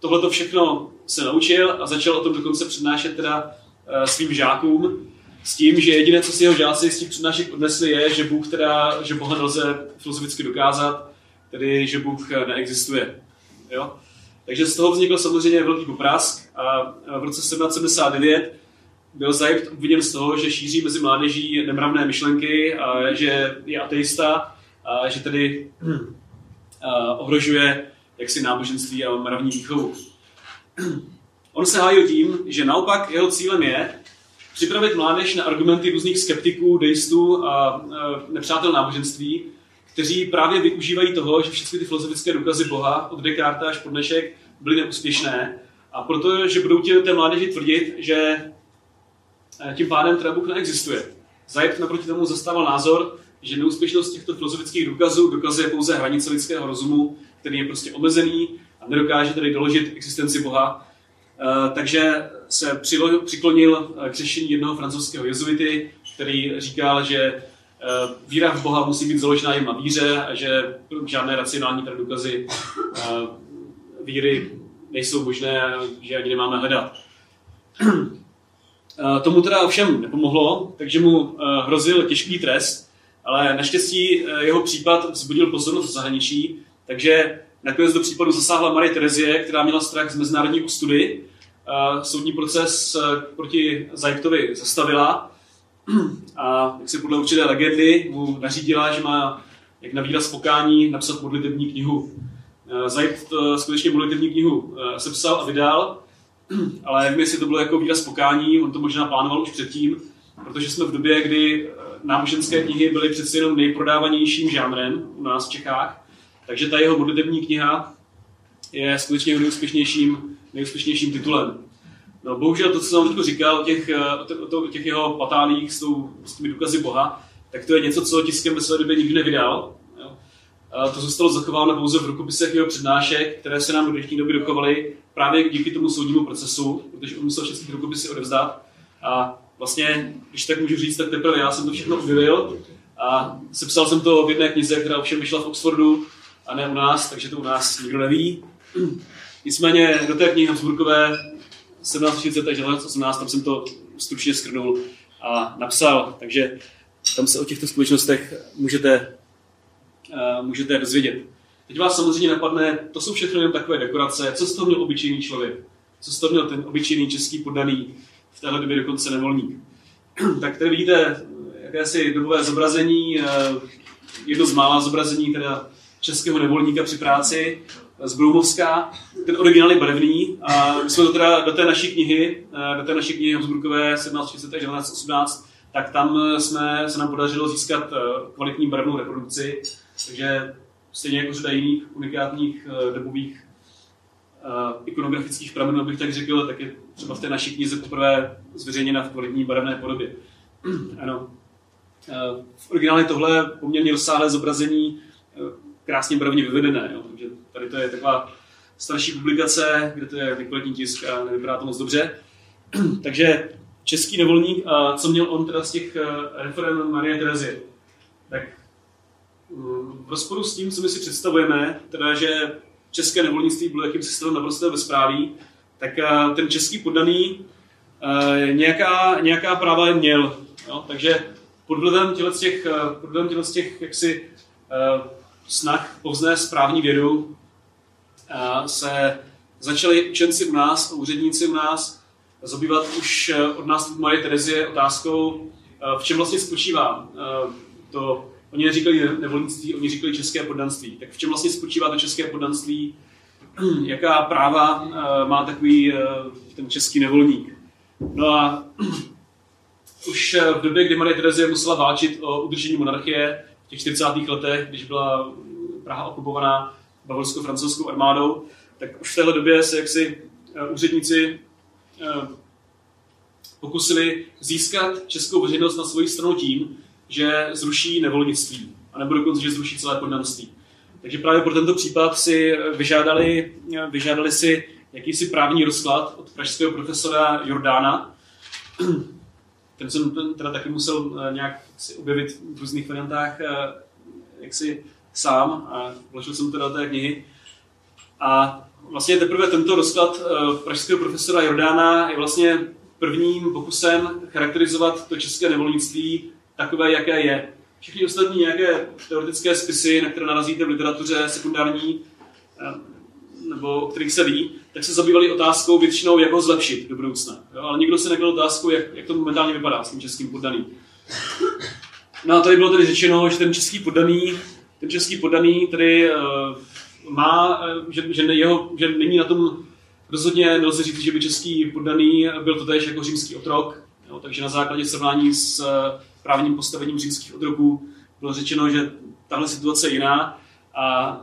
Speaker 2: tohleto všechno se naučil a začal o tom dokonce přednášet teda eh, svým žákům s tím, že jediné, co si jeho žáci z těch přednášek odnesli, je, že Bůh teda, že Boha nelze filozoficky dokázat, tedy že Bůh neexistuje. Jo? Takže z toho vznikl samozřejmě velký poprask a v roce 1779 byl Zajd obviněn z toho, že šíří mezi mládeží nemravné myšlenky, a že je ateista a že tedy ohrožuje jaksi náboženství a mravní výchovu. On se hájil tím, že naopak jeho cílem je připravit mládež na argumenty různých skeptiků, deistů a nepřátel náboženství, kteří právě využívají toho, že všechny ty filozofické důkazy Boha od Descartes až po dnešek byly neúspěšné a protože budou ti té mládeži tvrdit, že eh, tím pádem teda Bůh neexistuje. Zajd naproti tomu zastával názor, že neúspěšnost těchto filozofických důkazů dokazuje pouze hranice lidského rozumu, který je prostě omezený a nedokáže tedy doložit existenci Boha. Eh, takže se přiklonil eh, k řešení jednoho francouzského jezuity, který říkal, že Eh, víra v Boha musí být založená jen na víře a že žádné racionální důkazy víry nejsou možné, že ani nemáme hledat. Tomu teda ovšem nepomohlo, takže mu hrozil těžký trest, ale naštěstí jeho případ vzbudil pozornost v zahraničí, takže nakonec do případu zasáhla Marie Terezie, která měla strach z mezinárodní ostudy. Soudní proces proti Zajktovi zastavila. A jak se podle určité legendy mu nařídila, že má jak na výraz pokání napsat modlitební knihu. Eh, Zajd eh, skutečně modlitební knihu eh, sepsal a vydal, ale nevím, jestli to bylo jako výraz pokání, on to možná plánoval už předtím, protože jsme v době, kdy náboženské knihy byly přeci jenom nejprodávanějším žánrem u nás v Čechách, takže ta jeho modlitební kniha je skutečně nejúspěšnějším, nejúspěšnějším titulem. No, bohužel to, co jsem teď říkal o těch, eh, o těch jeho patálích s, tou, s těmi důkazy Boha, tak to je něco, co tiskem ve své době nikdy nevydal. Jo. A to zůstalo zachováno pouze v rukopisech jeho přednášek, které se nám do dnešní doby dochovaly právě díky tomu soudnímu procesu, protože on musel všechny rukopisy odevzdat. A vlastně, když tak můžu říct, tak teprve já jsem to všechno objevil a sepsal jsem to v jedné knize, která ovšem vyšla v Oxfordu a ne u nás, takže to u nás nikdo neví. Nicméně do té knihy Habsburkové 1740 až 1918, tam jsem to stručně skrnul a napsal, takže tam se o těchto společnostech můžete, uh, můžete dozvědět. Teď vás samozřejmě napadne, to jsou všechno jen takové dekorace, co z toho měl obyčejný člověk, co z toho měl ten obyčejný český poddaný, v téhle době dokonce nevolník. tak tady vidíte jakési dobové zobrazení, eh, jedno z mála zobrazení teda českého nevolníka při práci z Broumovská. Ten originál je barevný a my jsme to teda do té naší knihy, eh, do té naší knihy Habsburkové 1730 až 1918, tak tam jsme, se nám podařilo získat eh, kvalitní barevnou reprodukci, takže stejně jako řada jiných unikátních dobových ikonografických pramenů, bych tak řekl, tak je třeba v té naší knize poprvé zveřejněna v kvalitní barevné podobě. ano. V originále tohle poměrně rozsáhlé zobrazení, krásně barevně vyvedené. Jo. Takže tady to je taková starší publikace, kde to je nekvalitní tisk a nevypadá to moc dobře. Takže český nevolník, a co měl on teda z těch referendum Marie Terezie? Tak mm, v rozporu s tím, co my si představujeme, teda že české nevolnictví bylo jakýmsi stavem naprosto bezpráví, tak eh, ten český poddaný eh, nějaká, nějaká práva měl. Jo? Takže pod vlivem těch, eh, pod těch jaksi, snah povznést správní vědu se začali učenci u nás, úředníci u nás, zabývat už od nás Marie Terezie otázkou, v čem vlastně spočívá to, oni neříkali nevolnictví, oni říkali české poddanství. Tak v čem vlastně spočívá to české poddanství, jaká práva má takový ten český nevolník. No a už v době, kdy Marie Terezie musela válčit o udržení monarchie těch 40. letech, když byla Praha okupovaná bavorsko-francouzskou armádou, tak už v téhle době se jaksi uh, úředníci uh, pokusili získat českou veřejnost na svoji stranu tím, že zruší nevolnictví, a nebo dokonce, že zruší celé poddanství. Takže právě pro tento případ si vyžádali, vyžádali si jakýsi právní rozklad od pražského profesora Jordána. Ten jsem teda taky musel eh, nějak si objevit v různých variantách eh, jak si sám a vložil jsem to do té knihy. A vlastně teprve tento rozklad eh, pražského profesora Jordána je vlastně prvním pokusem charakterizovat to české nevolnictví takové, jaké je všechny ostatní nějaké teoretické spisy, na které narazíte v literatuře sekundární, nebo kterých se ví, tak se zabývali otázkou většinou, jak ho zlepšit do budoucna. Jo? Ale nikdo se nekladl otázku, jak, jak to momentálně vypadá s tím českým poddaným. No a tady bylo tedy řečeno, že ten český poddaný, ten český poddaný tedy uh, má, uh, že, že, jeho, že není na tom rozhodně nelze říct, že by český poddaný byl totéž jako římský otrok, jo? takže na základě srovnání s uh, právním postavením římských otroků bylo řečeno, že tahle situace je jiná a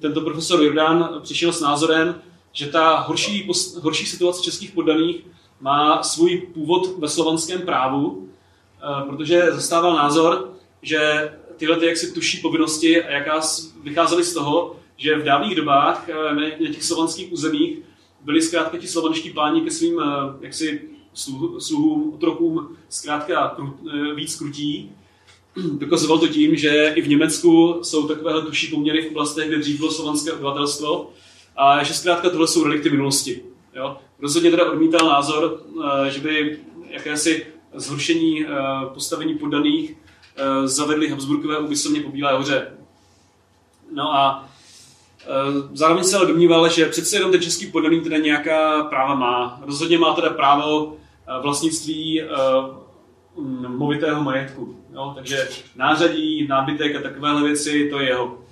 Speaker 2: tento profesor Jordán přišel s názorem, že ta horší, horší situace českých poddaných má svůj původ ve slovanském právu, eh, protože zastával názor, že tyhle ty jaksi tuší povinnosti a jaká vycházely z toho, že v dávných dobách eh, na těch slovanských územích byli zkrátka ti slovanští páni ke svým eh, jaksi sluhům, otrokům zkrátka víc krutí. Dokazoval to tím, že i v Německu jsou takovéhle tuší poměry v oblastech, kde dřív bylo slovanské obyvatelstvo a že zkrátka tohle jsou relikty minulosti. Jo? Rozhodně teda odmítal názor, eh, že by jakési zhoršení eh, postavení poddaných zavedli Habsburkové úmyslně po Bílé hoře. No a zároveň se ale domníval, že přece jenom ten český poddaný teda nějaká práva má. Rozhodně má teda právo Eh, vlastnictví eh, movitého majetku. Jo? Takže nářadí, nábytek a takovéhle věci, to je jeho.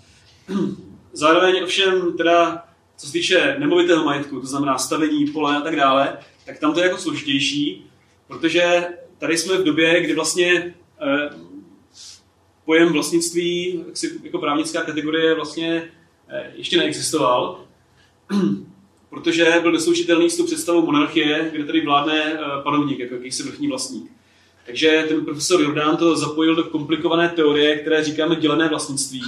Speaker 2: Zároveň ovšem teda, co se týče nemovitého majetku, to znamená stavení, pole a tak dále, tak tam to je jako složitější, protože tady jsme v době, kdy vlastně eh, pojem vlastnictví jako právnická kategorie vlastně eh, ještě neexistoval protože byl neslučitelný s tou představou monarchie, kde tady vládne eh, panovník, jako jakýsi vrchní vlastník. Takže ten profesor Jordán to zapojil do komplikované teorie, které říkáme dělené vlastnictví,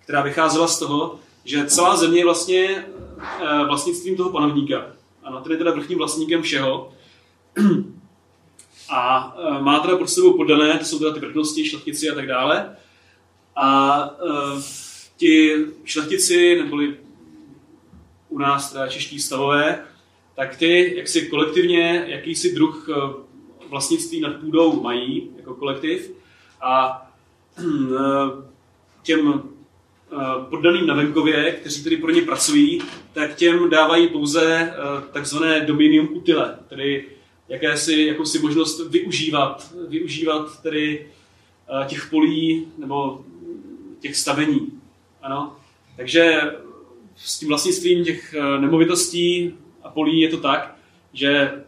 Speaker 2: která vycházela z toho, že celá země je vlastně eh, vlastnictvím toho panovníka. A na ten je teda vrchním vlastníkem všeho. A eh, má teda pod sebou poddané, to jsou teda ty vrchnosti, šlechtici a tak dále. A ti šlechtici, neboli u nás teda čeští stavové, tak ty jak si kolektivně jakýsi druh vlastnictví nad půdou mají jako kolektiv a těm poddaným na venkově, kteří tedy pro ně pracují, tak těm dávají pouze takzvané dominium utile, tedy jakési, jakousi možnost využívat, využívat tedy těch polí nebo těch stavení. Ano. Takže s tím vlastnictvím těch nemovitostí a polí je to tak, že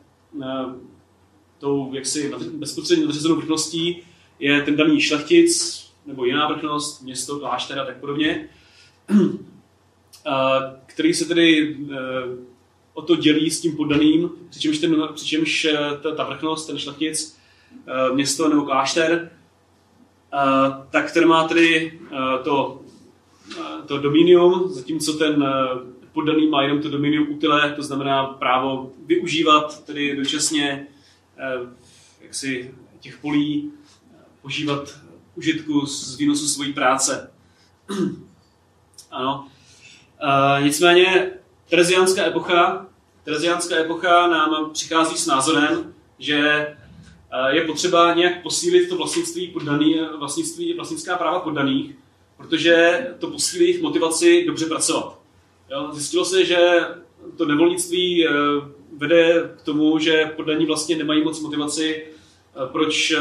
Speaker 2: tou jaksi bezprostředně nadřazenou vrchností je ten daný šlechtic nebo jiná vrchnost, město, klášter a tak podobně, který se tedy e, o to dělí s tím poddaným, přičemž, ten, přičemž e, ta, ta vrchnost, ten šlechtic, e, město nebo klášter, tak ten má tedy to, to dominium, zatímco ten poddaný má jenom to dominium utile, to znamená právo využívat tedy dočasně jaksi těch polí, požívat užitku z výnosu své práce. ano. E, nicméně Tereziánská epocha, Tereziánská epocha nám přichází s názorem, že je potřeba nějak posílit to vlastnictví poddaný, vlastnictví, vlastnická práva poddaných, protože to posílí jejich motivaci dobře pracovat. Jo? Zjistilo se, že to nevolnictví vede k tomu, že poddaní vlastně nemají moc motivaci, proč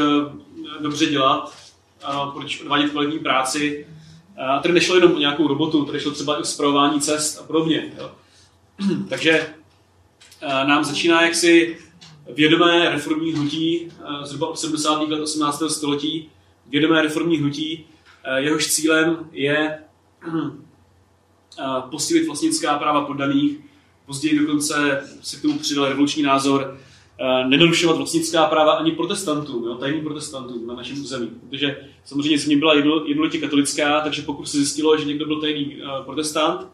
Speaker 2: dobře dělat, proč odvádět kvalitní práci. A tady nešlo jenom o nějakou robotu, tady šlo třeba i o zpravování cest a podobně. Jo. Takže nám začíná jaksi vědomé reformní hnutí zhruba od 70. let 18. století, vědomé reformní hnutí, jehož cílem je posílit vlastnická práva poddaných. Později dokonce se k tomu přidal revoluční názor Eh, nenarušovat vlastnická práva ani protestantům, jo, tajným protestantům na našem území. Protože samozřejmě země byla jednolitě katolická, takže pokud se zjistilo, že někdo byl tajný uh, protestant,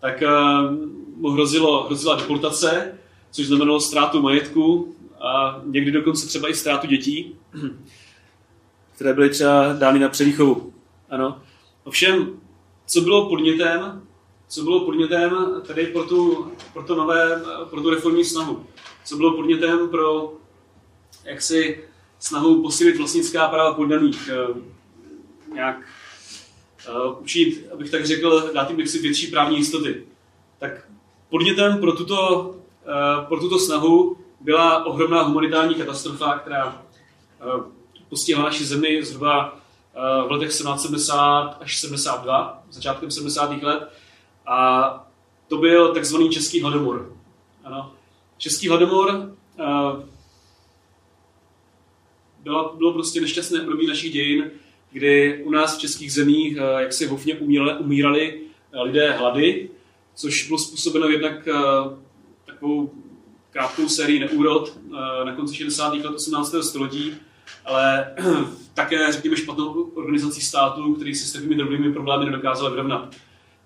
Speaker 2: tak uh, mu hrozilo, hrozila deportace, což znamenalo ztrátu majetku a někdy dokonce třeba i ztrátu dětí, které byly třeba dány na převýchovu. Ano. Ovšem, co bylo podnětem, co bylo podnětem tady pro tu, pro to nové, pro tu reformní snahu? co bylo podnětem pro jaksi snahu posílit vlastnická práva poddaných, eh, nějak uh, učit, abych tak řekl, dát jim si větší právní jistoty. Tak podnětem pro tuto, uh, pro tuto snahu byla ohromná humanitární katastrofa, která postihla naši zemi zhruba v letech 1770 až 72, začátkem 70. let. A to byl takzvaný český hladomor. Ano. Český hladomor uh, bylo, bylo prostě nešťastné období našich dějin, kdy u nás v českých zemích uh, jak si hofně umírali, umírali uh, lidé hlady, což bylo způsobeno jednak takovou krátkou sérií neúrod na konci 60. let 18. století, ale také, řekněme, špatnou organizací státu, který se s takovými drobnými problémy nedokázal vyrovnat.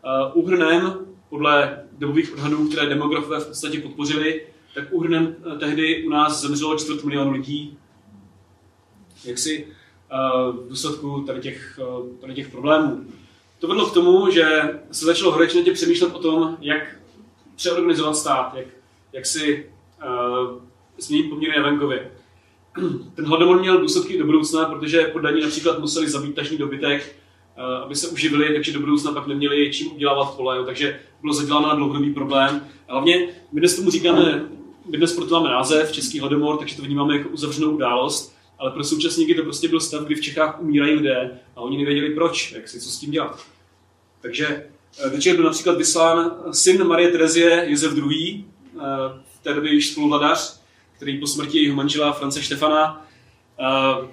Speaker 2: Uh, úhrnem, podle dobových odhadů, které demografové v podstatě podpořili, tak úhrnem eh, tehdy u nás zemřelo čtvrt milionu lidí, jak si eh, v důsledku tady těch, eh, tady těch problémů. To vedlo k tomu, že se začalo horečnatě přemýšlet o tom, jak přeorganizovat stát, jak, jak si uh, změnit poměry na venkově. Ten hladomor měl důsledky do budoucna, protože poddaní například museli zabít tažní dobytek, aby se uživili, takže do budoucna pak neměli čím udělávat pole, jo, takže bylo zaděláno na dlouhodobý problém. A hlavně my dnes tomu říkáme my dnes proto máme název Český hladomor, takže to vnímáme jako uzavřenou událost, ale pro současníky to prostě byl stav, kdy v Čechách umírají lidé a oni nevěděli proč, jak si co s tím dělat. Takže eh, večer byl například vyslán syn Marie Terezie Josef II., eh, v té době již spoluvladař, který po smrti jejího manžela France Štefana eh,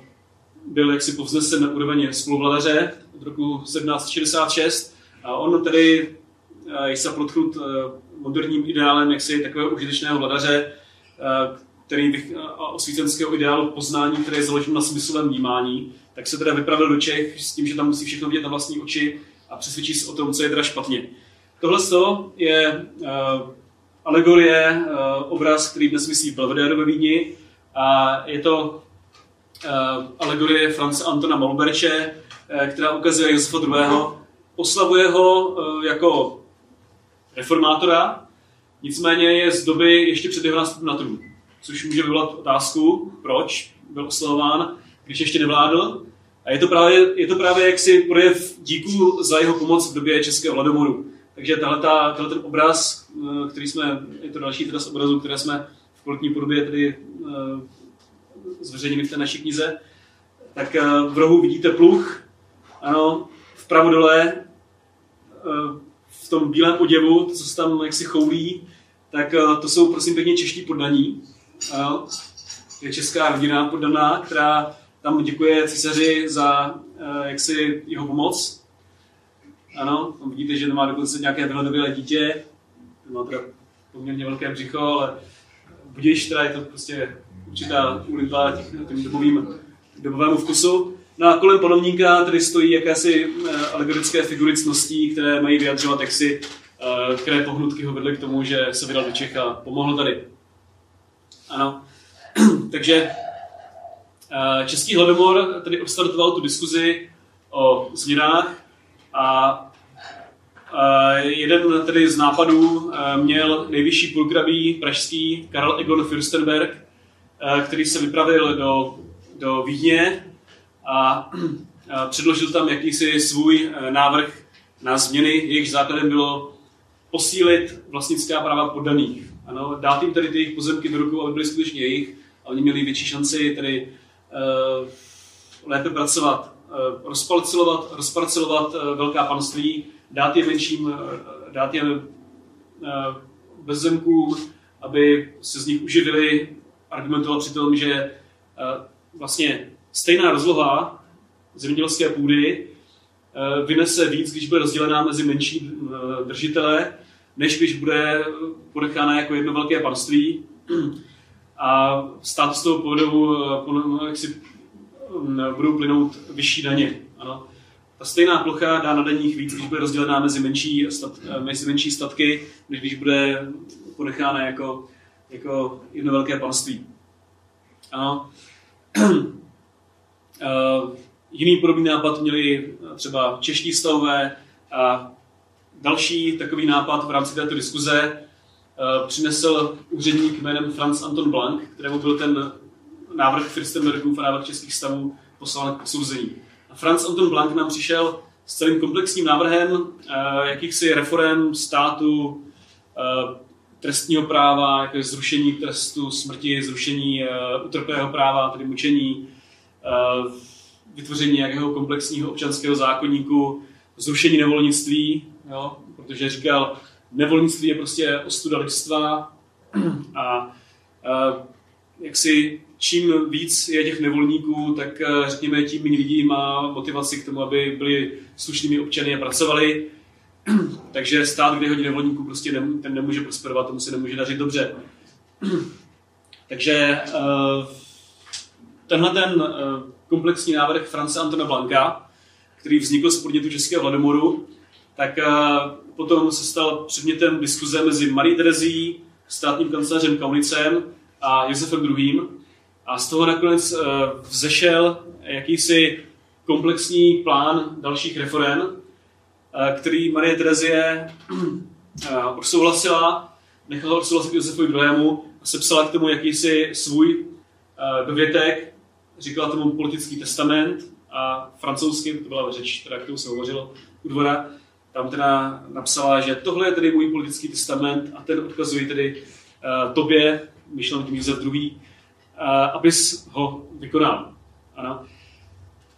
Speaker 2: byl jaksi povznesen na úroveň spoluvladaře roku 1766 a on tedy se protchnut moderním ideálem jaksi takového užitečného vladaře, eh, který osvícenského ideálu poznání, které je založeno na smyslovém vnímání, tak se teda vypravil do Čech s tím, že tam musí všechno vidět na vlastní oči a přesvědčí se o tom, co je teda špatně. Tohle je uh, alegorie, uh, obraz, který dnes myslí Belvedere ve Vídni a je to uh, alegorie France Antona Malberče, která ukazuje Josefa II. Oslavuje ho uh, jako reformátora, nicméně je z doby ještě před jeho nástupem na trůn, což může vyvolat otázku, proč byl oslavován, když ještě nevládl. A je to právě, je to právě jaksi projev díků za jeho pomoc v době Českého hladomoru. Takže tahle, tahle ten obraz, eh, který jsme, je to další teda z obrazů, které jsme v kvalitní podobě tedy zveřejnili v té naší knize, tak v rohu vidíte pluch, ano, vpravo dole, uh, v tom bílém oděvu, co se tam jaksi choulí, tak uh, to jsou prosím pěkně čeští poddaní. Je česká rodina poddaná, která tam děkuje císaři za uh, jaksi jeho pomoc ano, tam vidíte, že to má dokonce nějaké vyhledové dítě, to má teda poměrně velké břicho, ale budíš, teda je to prostě určitá úlitba tím dobovým, dobovému vkusu. No a kolem panovníka tady stojí jakési eh, alegorické figury cností, které mají vyjadřovat jaksi, eh, které pohnutky ho vedly k tomu, že se vydal do Čech a pomohl tady. Ano. Takže eh, Český hladomor tady odstartoval tu diskuzi o změnách a jeden tedy z nápadů měl nejvyšší pulkrabí pražský Karl Egon Fürstenberg, který se vypravil do, do Vídně a předložil tam jakýsi svůj návrh na změny, jejichž základem bylo posílit vlastnická práva poddaných. Ano, dát jim tedy ty jejich pozemky do rukou, aby byly skutečně jejich a oni měli větší šanci tedy uh, lépe pracovat Eh, rozparcelovat, rozparcelovat eh, velká panství, dát je menším, eh, dát je bezzemkům, aby se z nich uživili, argumentovat při tom, že vlastně stejná rozloha zemědělské půdy vynese víc, když bude rozdělená mezi menší držitele, než když bude ponechána jako jedno velké panství. A stát z toho povedou jaksi budou plynout vyšší daně. Ano. Ta stejná plocha dá na daních víc, když bude rozdělená mezi menší, stat, eh, mezi menší statky, než když bude ponechána jako, jako jedno velké panství. Ano. Uh, jiný podobný nápad měli třeba čeští stavové a další takový nápad v rámci této diskuze uh, přinesl úředník jménem Franz Anton Blank, kterému byl ten návrh Fürstenbergův a návrh českých stavů poslal k posouzení. A Franz Anton Blank nám přišel s celým komplexním návrhem jakýchsi reform státu, trestního práva, jako zrušení trestu smrti, zrušení utrpého práva, tedy mučení, vytvoření nějakého komplexního občanského zákonníku, zrušení nevolnictví, jo, protože říkal, nevolnictví je prostě ostuda lidstva a uh, jak si čím víc je těch nevolníků, tak eh, řekněme, tím méně lidí má motivaci k tomu, aby byli slušnými občany a pracovali. Takže stát, kde hodně nevolníků, prostě nem, ten nemůže prosperovat, tomu se nemůže dařit dobře. Takže eh, tenhle ten eh, komplexní návrh France Antona Blanka, který vznikl z podnětu Českého hladomoru, tak potom se stal předmětem diskuze mezi Marie Terezí, státním kancelářem Kaunicem a Josefem II. A z toho nakonec eh, vzešel jakýsi komplexní plán dalších reform, eh, který Marie Terezie eh, odsouhlasila, nechala odsouhlasit Josefovi II. a sepsala k tomu jakýsi svůj dovětek, říkala tomu politický testament a francouzsky, to byla řeč, která, kterou se hovořilo u dvora, tam teda napsala, že tohle je tedy můj politický testament a ten odkazuje tedy uh, tobě, myšleno tím Josef II., abys ho vykonal. Ano.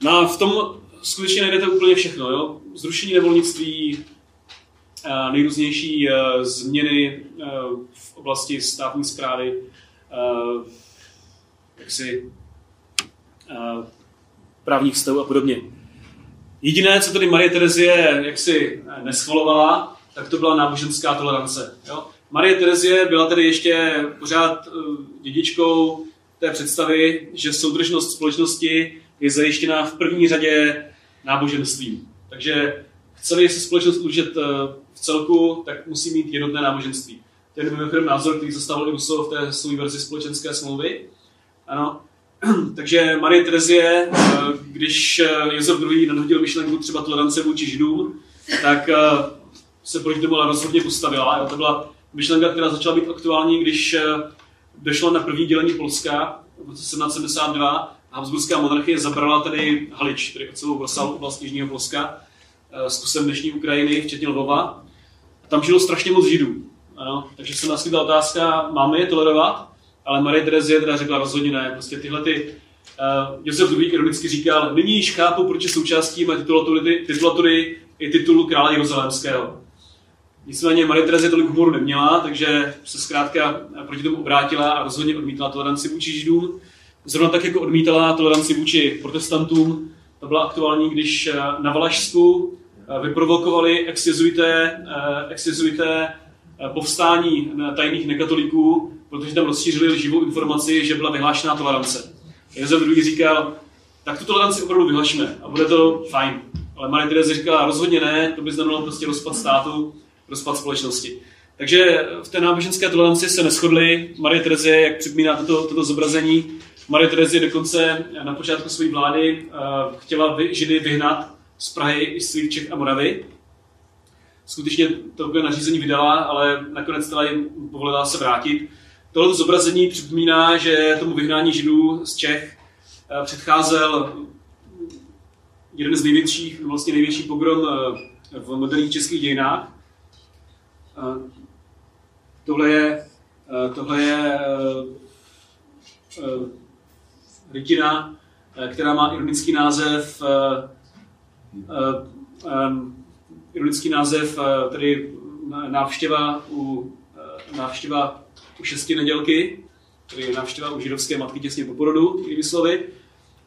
Speaker 2: No a v tom skutečně najdete úplně všechno. Jo? Zrušení nevolnictví, nejrůznější změny v oblasti státní zprávy, jaksi právních vztahů a podobně. Jediné, co tady Marie Terezie jaksi neschvalovala, tak to byla náboženská tolerance. Jo? Marie Terezie byla tedy ještě pořád dědičkou té představy, že soudržnost společnosti je zajištěná v první řadě náboženstvím. Takže chceli se společnost udržet eh, v celku, tak musí mít jednotné náboženství. To je názor, který zastavil i Rousseau v té své verzi společenské smlouvy. Ano. Takže Marie Terezie, eh, když eh, Josef II. nadhodil myšlenku třeba tolerance vůči židům, tak se proti tomu rozhodně postavila. To byla myšlenka, která začala být aktuální, když došlo na první dělení Polska v roce 1772 Habsburská monarchie zabrala tady Halič, tedy celou rozsáhlou oblast Jižního Polska, s kusem dnešní Ukrajiny, včetně Lvova. A tam žilo strašně moc Židů. Ano, takže se naskytla otázka, máme je tolerovat? Ale Marie Terezie teda řekla rozhodně ne. Prostě tyhle ty, uh, Josef II. ironicky říkal, nyní již chápu, proč je součástí mé titulatury, titulatury i titulu krále Jeruzalémského. Nicméně Marie Terezie tolik humoru neměla, takže se zkrátka proti tomu obrátila a rozhodně odmítla toleranci vůči Židům. Zrovna tak, jako odmítala toleranci vůči protestantům, to byla aktuální, když eh, na Valašsku eh, vyprovokovali ex-jezuité, ex povstání tajných nekatolíků protože tam rozšířili živou informaci, že byla vyhlášená tolerance. Josef II. říkal, tak tu toleranci opravdu vyhlašme a bude to fajn. Ale Marie Therese říkala, rozhodně ne, to by znamenalo prostě rozpad státu, rozpad společnosti. Takže v té náboženské toleranci se neschodli. Marie Terezie, jak připomíná toto, toto zobrazení, Marie Terezie dokonce na počátku své vlády uh, chtěla vy, Židy vyhnat z Prahy i z Čech a Moravy. Skutečně to nařízení vydala, ale nakonec teda jim povolila se vrátit. Tohle zobrazení připomíná, že tomu vyhnání židů z Čech eh, předcházel jeden z největších, vlastně největší pogrom eh, v moderních českých dějinách. Eh, tohle je, tohle je rytina, která má ironický název ironický název, tedy návštěva u návštěva u šesti nedělky, tedy návštěva u židovské matky těsně po porodu, jinými slovy.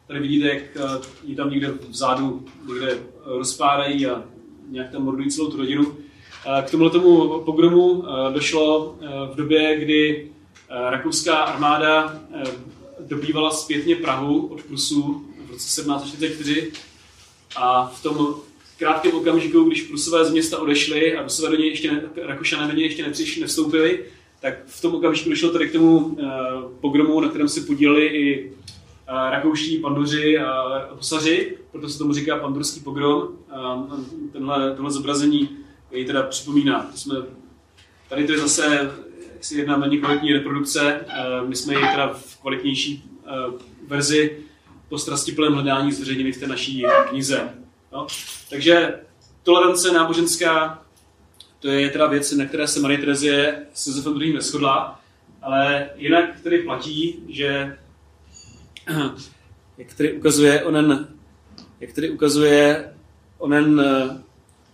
Speaker 2: Tady vidíte, jak eh, ji tam někde vzadu někde rozpádají a nějak tam mordují celou tu rodinu. Eh, k tomuto tomu pogromu eh, došlo v době, kdy rakouská armáda dobývala zpětně Prahu od Prusů v roce 1744 a v tom krátkém okamžiku, když Prusové z města odešli a Rusové do něj ještě ne, Rakušané do něj ještě nepřišli, nevstoupili, tak v tom okamžiku došlo tady k tomu uh, pogromu, na kterém se podíleli i uh, rakouští panduři a posaři, proto se tomu říká pandurský pogrom. Uh, tenhle, tenhle zobrazení jej teda připomíná. To jsme, tady to je zase si jedna méně kvalitní reprodukce, my jsme ji teda v kvalitnější verzi po strastiplném hledání zveřejnili v té naší knize. No? Takže tolerance náboženská to je teda věc, na které se Marie Terezie s Josefem II. neschodla, ale jinak tedy platí, že jak tedy ukazuje onen, jak tedy ukazuje onen uh,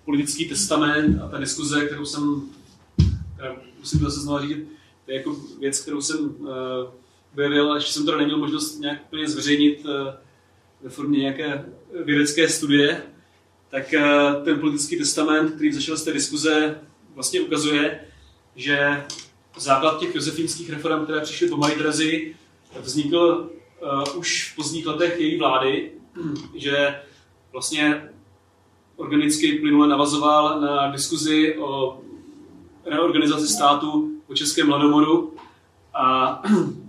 Speaker 2: politický testament a ta diskuze, kterou jsem, která, musím zase znovu říct, to je jako věc, kterou jsem uh, objevil, ještě jsem to neměl možnost nějak úplně zveřejnit uh, ve formě nějaké vědecké studie, tak eh, ten politický testament, který zašel z té diskuze, vlastně ukazuje, že základ těch josefínských reform, které přišly po Marie vznikl uh, už v pozdních letech její vlády, že vlastně organicky plynule navazoval na diskuzi o reorganizaci státu po Českém hladomoru a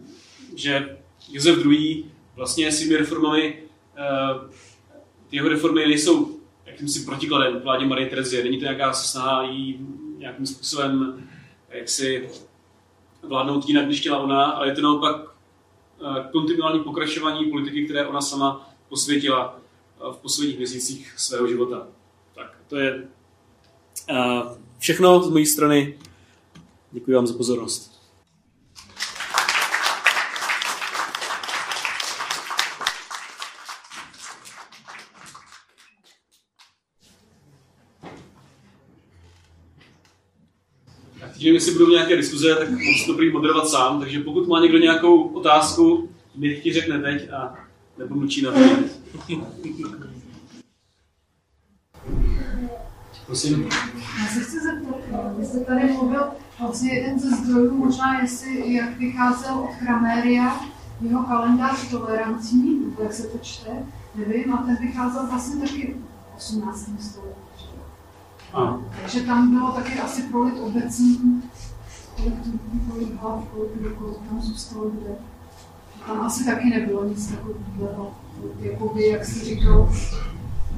Speaker 2: že Josef II. vlastně svými reformami, uh, jeho reformy nejsou jakýmsi protikladem vládě Marie Terezie. Není to nějaká snaha jí nějakým způsobem jak si vládnout jinak, než chtěla ona, ale je to naopak eh, kontinuální pokračování politiky, které ona sama posvětila eh, v posledních měsících svého života. Tak to je eh, všechno z mojí strany. Děkuji vám za pozornost. Že jestli budou nějaké diskuze, tak moc dobrý moderovat sám, takže pokud má někdo nějakou otázku, mi ti řekne teď a nebo mlučí na to. Prosím.
Speaker 3: Já se chci zeptat, vy jste tady mluvil, vlastně jeden ze zdrojů, možná jestli, jak vycházel od Kraméria, jeho kalendář tolerancí, jak se to čte, nevím, a ten vycházel vlastně taky v 18. století. A. Takže tam bylo taky asi prolit obecní, kolik tu kolik hlav, kolik kolik tam zůstalo kde. Tam asi taky nebylo nic takového, jakoby, jak jsi říkal,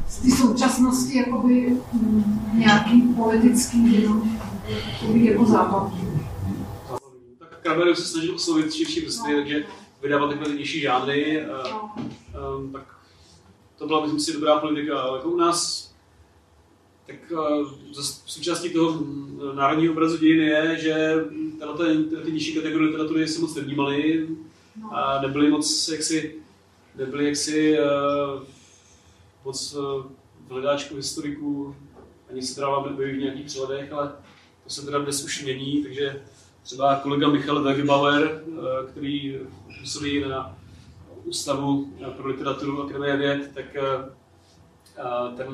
Speaker 3: z té současnosti jakoby mm, nějaký politický jenom, jakoby jako západ.
Speaker 2: Kramer se snažil oslovit širší vrstvy,
Speaker 3: No.
Speaker 2: takže vydávat takhle nižší žánry, uh,
Speaker 3: No.
Speaker 2: um, tak to byla, myslím si, dobrá politika. Ale jako u nás, tak uh, zas- součástí toho mm, národního obrazu dějin je, že tato, ty nižší kategorie literatury se moc nevnímaly
Speaker 3: No.
Speaker 2: a nebyly moc jaksi, nebyly jaksi uh, moc uh, v hledáčku historiků, ani se teda neobjeví v nějakých přeledech, ale to se teda dnes už mění, takže třeba kolega Michal Wegebauer, eh, který působí na Ústavu pro literaturu Akademie věd, tak eh, eh, ten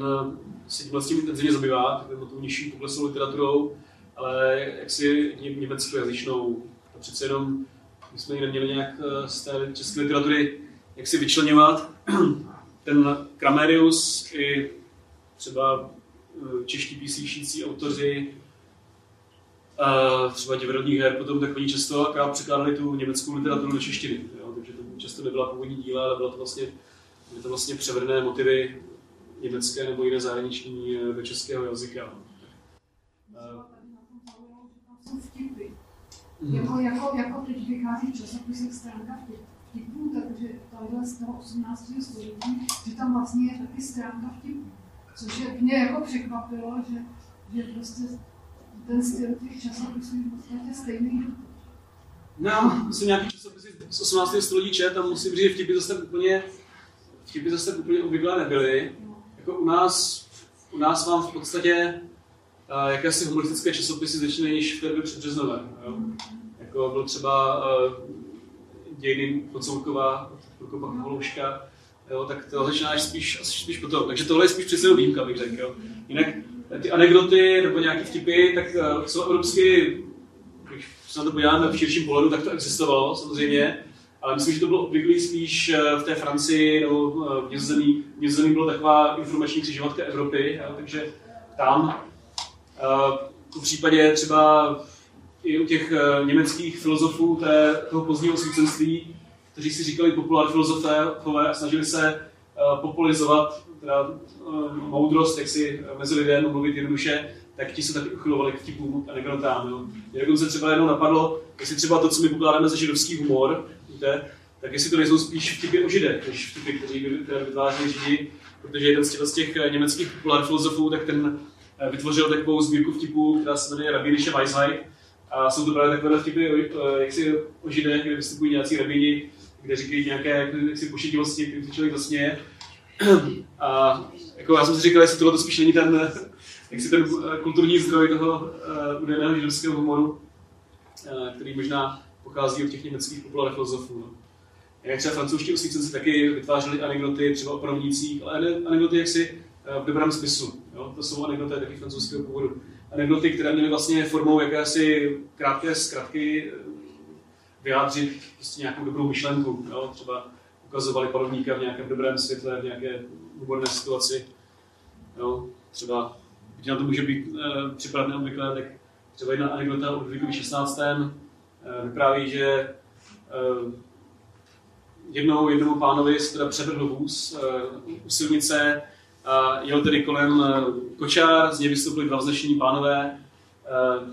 Speaker 2: se tímhle s tím intenzivně zabývá, takovou tou nižší poklesnou literaturou, ale jaksi ně- německojazyčnou. A přece jenom my jsme ji neměli nějak eh, z té české literatury jak si vyčlenovat. Ten Kramerius i třeba eh, čeští písničící autoři a třeba divadelních her potom, tak oni často překládali tu německou literaturu do češtiny. Jo? Takže to často nebyla původní díla, ale byla to vlastně, byly to vlastně převedené motivy německé nebo jiné zahraniční eh, do českého jazyka.
Speaker 3: Třeba tady na tom zaujalo, že tam jsou vtipy.
Speaker 2: Mhm.
Speaker 3: Jako, jako, jako teď vychází v časopisech stránka vtip- vtipů, takže tahle z toho 18. století, že tam vlastně je taky stránka vtipů. Což je, mě jako překvapilo, že, že prostě ten styl těch časopisů je v podstatě stejný.
Speaker 2: No, myslím nějaký časopisy z 18. století čet, tam musím říct, že vtipy zase úplně, vtipy zase úplně obvyklé nebyly. Jako u nás, u nás vám v podstatě uh, jakési humoristické časopisy začínají již v té době předbřeznové. Jo? Jako byl třeba uh, dějiny Kocourková od Prokopa Holouška, jo, tak to začínáš spíš, spíš potom. Takže tohle je spíš přesně výjimka, bych řekl. Jo. Jinak eh, ty anekdoty nebo nějaké vtipy, tak uh, jsou evropsky, když se na to podíváme v širším pohledu, tak to existovalo samozřejmě, ale myslím, že to bylo obvyklý spíš eh, v té Francii nebo eh, v Nizozemí. V Nizozemí byla taková informační křižovatka Evropy, jo, takže tam eh, v případě třeba i u těch eh, německých filozofů té, toho pozdního osvícenství, kteří si říkali populár filozofové a snažili se eh, popularizovat teda, eh, moudrost, jak si mezi lidem mluvit jednoduše, tak ti se taky uchylovali k vtipům a. Jo. Mě dokonce třeba jednou napadlo, jestli třeba to, co my pokládáme za židovský humor, víte, tak jestli to nejsou spíš vtipy o židech, než vtipy, kteří vytvářeli židi, protože jeden z těch, z těch eh, německých populár filozofů, tak ten eh, vytvořil takovou sbírku vtipů, která se jmenuje Rabbinische Weisheit, a jsou to právě takové vtipy, o- jak si o židech, kde vystupují nějací rabini, kde říkají nějaké jaksi, pošetivosti, kterým se člověk zasměje. A jako já jsem si říkal, jestli tohle to spíš není ten, jak si ten eh, kulturní zdroj toho uh, údajného židovského humoru, uh, který možná pochází od těch německých populárních filozofů. No. Jak třeba francouzští osvícenci taky vytvářeli anekdoty třeba o panovnících, ale ane- anekdoty jaksi eh, v dobrém smyslu. Jo? To jsou anekdoty taky francouzského původu. Anekdoty, které měly vlastně formou jakési krátké zkratky eh, vyjádřit prostě nějakou dobrou myšlenku. Jo? Třeba ukazovali panovníka v nějakém dobrém světle, v nějaké humorné situaci. Jo? Třeba, když na to může být e, připadat neobvyklé, tak třeba jedna anekdota o Ludvíkovi 16. E, vypráví, že e, jednou jednomu pánovi teda vůz e, u silnice a jel tedy kolem kočár, z něj vystoupili dva vznešení pánové.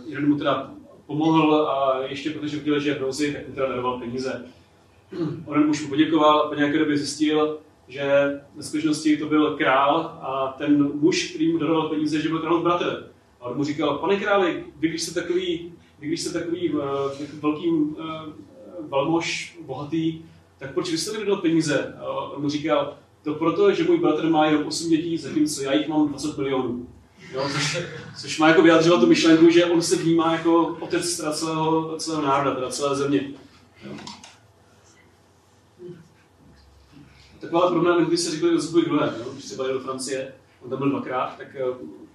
Speaker 2: Jeden mu teda pomohl a ještě protože viděl, že je nouzi, tak mu teda daroval peníze. Onen muž mu poděkoval a po nějaké době zjistil, že ve skutečnosti to byl král a ten muž, který mu daroval peníze, že byl králův bratr. A on mu říkal, pane králi, vy když jste takový, když jste takový uh, velký uh, velmož, bohatý, tak proč vy jste mi dal peníze? A on mu říkal, to proto, že můj bratr má jenom 8 dětí, zatímco já jich mám 20 milionů. Jo, což, což má jako vyjádřila tu myšlenku, že on se vnímá jako otec teda celého, celého národa, teda celé země. Jo. Taková podobná anekdoty se Josefovi II. Jo? Když jel do Francie, on tam byl dvakrát, tak eh,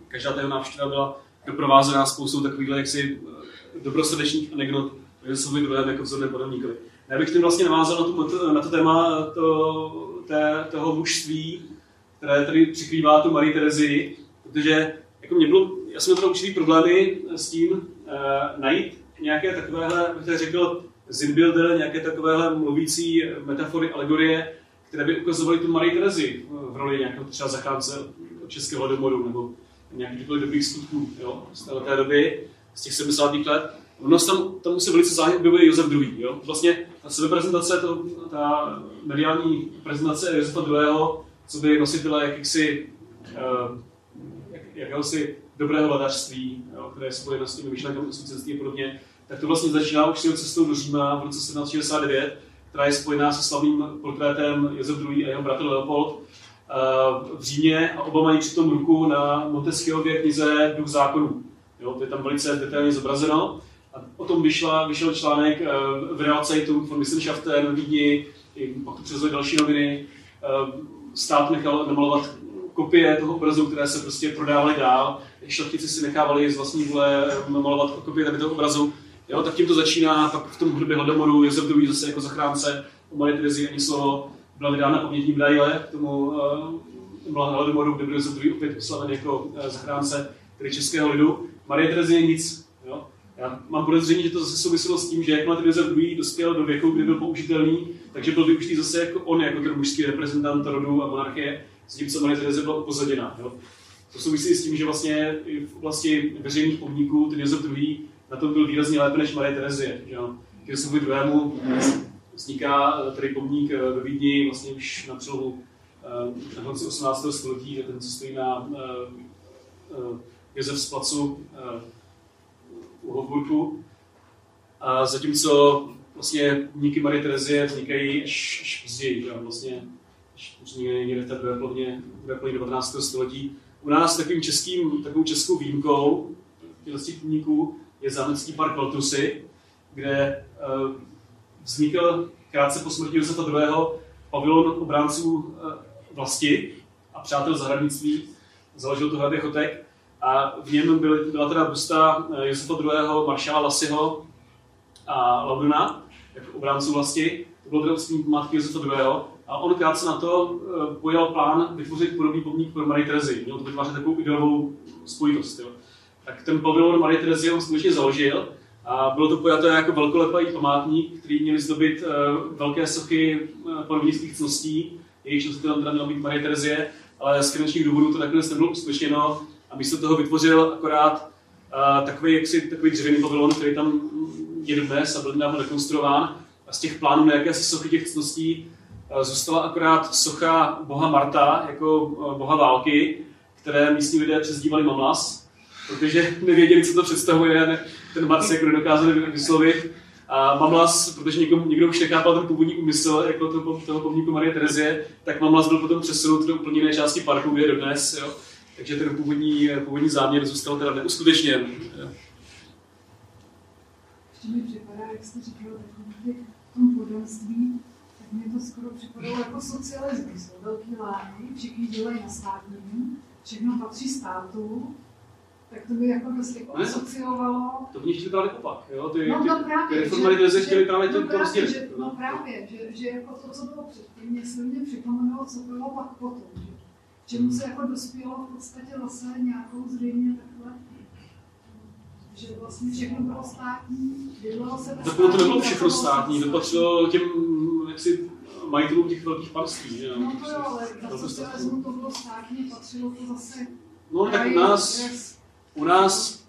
Speaker 2: každá ta jeho návštěva byla doprovázená spoustou takových jaksi eh, dobrosrdečných anekdot o Josefovi II. jako vzorném panovníkovi. Já bych tím vlastně navázal na, tu, na to téma to, té, toho mužství, které tady přikrývá tu Marie Terezii, protože jako mě bylo, já jsem měl určitý problémy s tím uh, najít nějaké takovéhle, bych řekl, zinbilder, nějaké takovéhle mluvící metafory, alegorie, které by ukazovaly tu Marie Terezi v roli nějakého třeba zachránce českého hladomoru nebo nějakých dobrých skutků jo, z té doby, z těch 70. let. Ono se tam, tam se velice záhy objevuje Josef II. Jo? Vlastně ta sebeprezentace, to, ta mediální prezentace Josefa II. co by nositele jakýsi, uh, jak, jakéhosi dobrého vladařství, jo, které je spojeno s těmi myšlenkami osvícenství a podobně, tak to vlastně začíná už svou cestou do Říma v roce 1769, která je spojená se slavným portrétem Josef II. a jeho bratr Leopold eh, v Římě a oba mají přitom ruku na Montesquieuově knize Duch zákonů. Jo, to je tam velice detailně zobrazeno. A o tom vyšla, vyšel článek eh, v Realzeitung von Wissenschaften v Vídni, pak to přezvali další noviny. Eh, stát nechal namalovat kopie toho obrazu, které se prostě prodávaly dál. Šlechtici si nechávali z vlastní vůle namalovat kopie toho obrazu. Jo, tak tím to začíná, pak v tom hudbě hladomoru Josef II. zase jako zachránce o Marie Terezi ani slovo byla vydána pamětní medaile k tomu uh, hladomoru, kde byl Josef II. opět oslaven jako uh, zachránce tedy českého lidu. Marie Terezie nic. Jo. Já mám podezření, že to zase souviselo s tím, že jakmile Josef II. dospěl do věku, kdy byl použitelný, takže byl využitý zase jako on, jako ten mužský reprezentant rodu a monarchie, s tím, co Marie Terezie byla upozaděna. Jo. To souvisí s tím, že vlastně v oblasti veřejných pomníků ten Josef II na tom byl výrazně lépe než Marie Terezie. Že jo? Josefovi druhému vzniká eh, tady pomník eh, ve Vídni vlastně už na přelomu eh, na konci 18. století, ten, co stojí na Josef z placu u Hofburku. A zatímco vlastně pomníky Marie Terezie vznikají až, až později, vlastně až někde v té druhé polovině 19. století. U nás takovým českým, takovou českou výjimkou těch pomníků je zámecký park Valtusy, kde uh, vznikl krátce po smrti Josefa II. pavilon obránců uh, vlasti a přátel zahradnictví. Založil to Hrabě Chotek a v něm byly, byla teda busta uh, Josefa II. maršála Lasiho a Lauduna, jako obránců vlasti. To bylo teda ústní Josefa II. A on krátce na to uh, pojal plán vytvořit podobný pomník pro Marie Terezy. Měl to vytvářet takovou ideovou spojitost. Jo tak ten pavilon Marie Terezie on skutečně založil a bylo to pojaté jako velkolepý památník, který měl zdobit uh, velké sochy panovnických cností, jejichž nositel teda měla být Marie Terezie, ale z finančních důvodů to nakonec nebylo uskutečněno místo toho vytvořil akorát uh, takový, jaksi, takový dřevěný pavilon, který tam je dnes a byl nedávno rekonstruován. A z těch plánů na jakési sochy těch cností uh, zůstala akorát socha boha Marta jako uh, boha války, které místní lidé přezdívali Mamlas, protože nevěděli, co to představuje, ten Mars jako nedokázali vyslovit. A Mamlas, protože někdo, někdo už nechápal ten původní úmysl jako toho, toho pomníku Marie Terezie, tak Mamlas byl potom přesunut do úplně jiné části parku, kde je dodnes. Jo. Takže ten původní, původní záměr zůstal teda neuskutečněn.
Speaker 3: Ještě mi připadá, jak jste říkal, v tom podanství, tak mě to skoro připadalo jako socialismus. Velký lány, všichni dělají na státním, všechno patří státu, tak to by jako dost jako asociovalo.
Speaker 2: To by chtěli právě opak, jo? Ty,
Speaker 3: no, no právě,
Speaker 2: ty reformalizace chtěli právě
Speaker 3: no,
Speaker 2: to, to
Speaker 3: prostě. Že, no právě, že, že jako to, co bylo předtím, mě se mě připomínalo, co bylo pak potom. Že, čemu se jako dospělo v podstatě zase nějakou zřejmě takhle že vlastně všechno bylo státní, dělalo se
Speaker 2: Tak to nebylo všechno státní, to patřilo těm jaksi, majitelům těch velkých panství.
Speaker 3: Že? No to jo, ale za socialismu to bylo státní, patřilo to zase
Speaker 2: No tak u nás, u nás,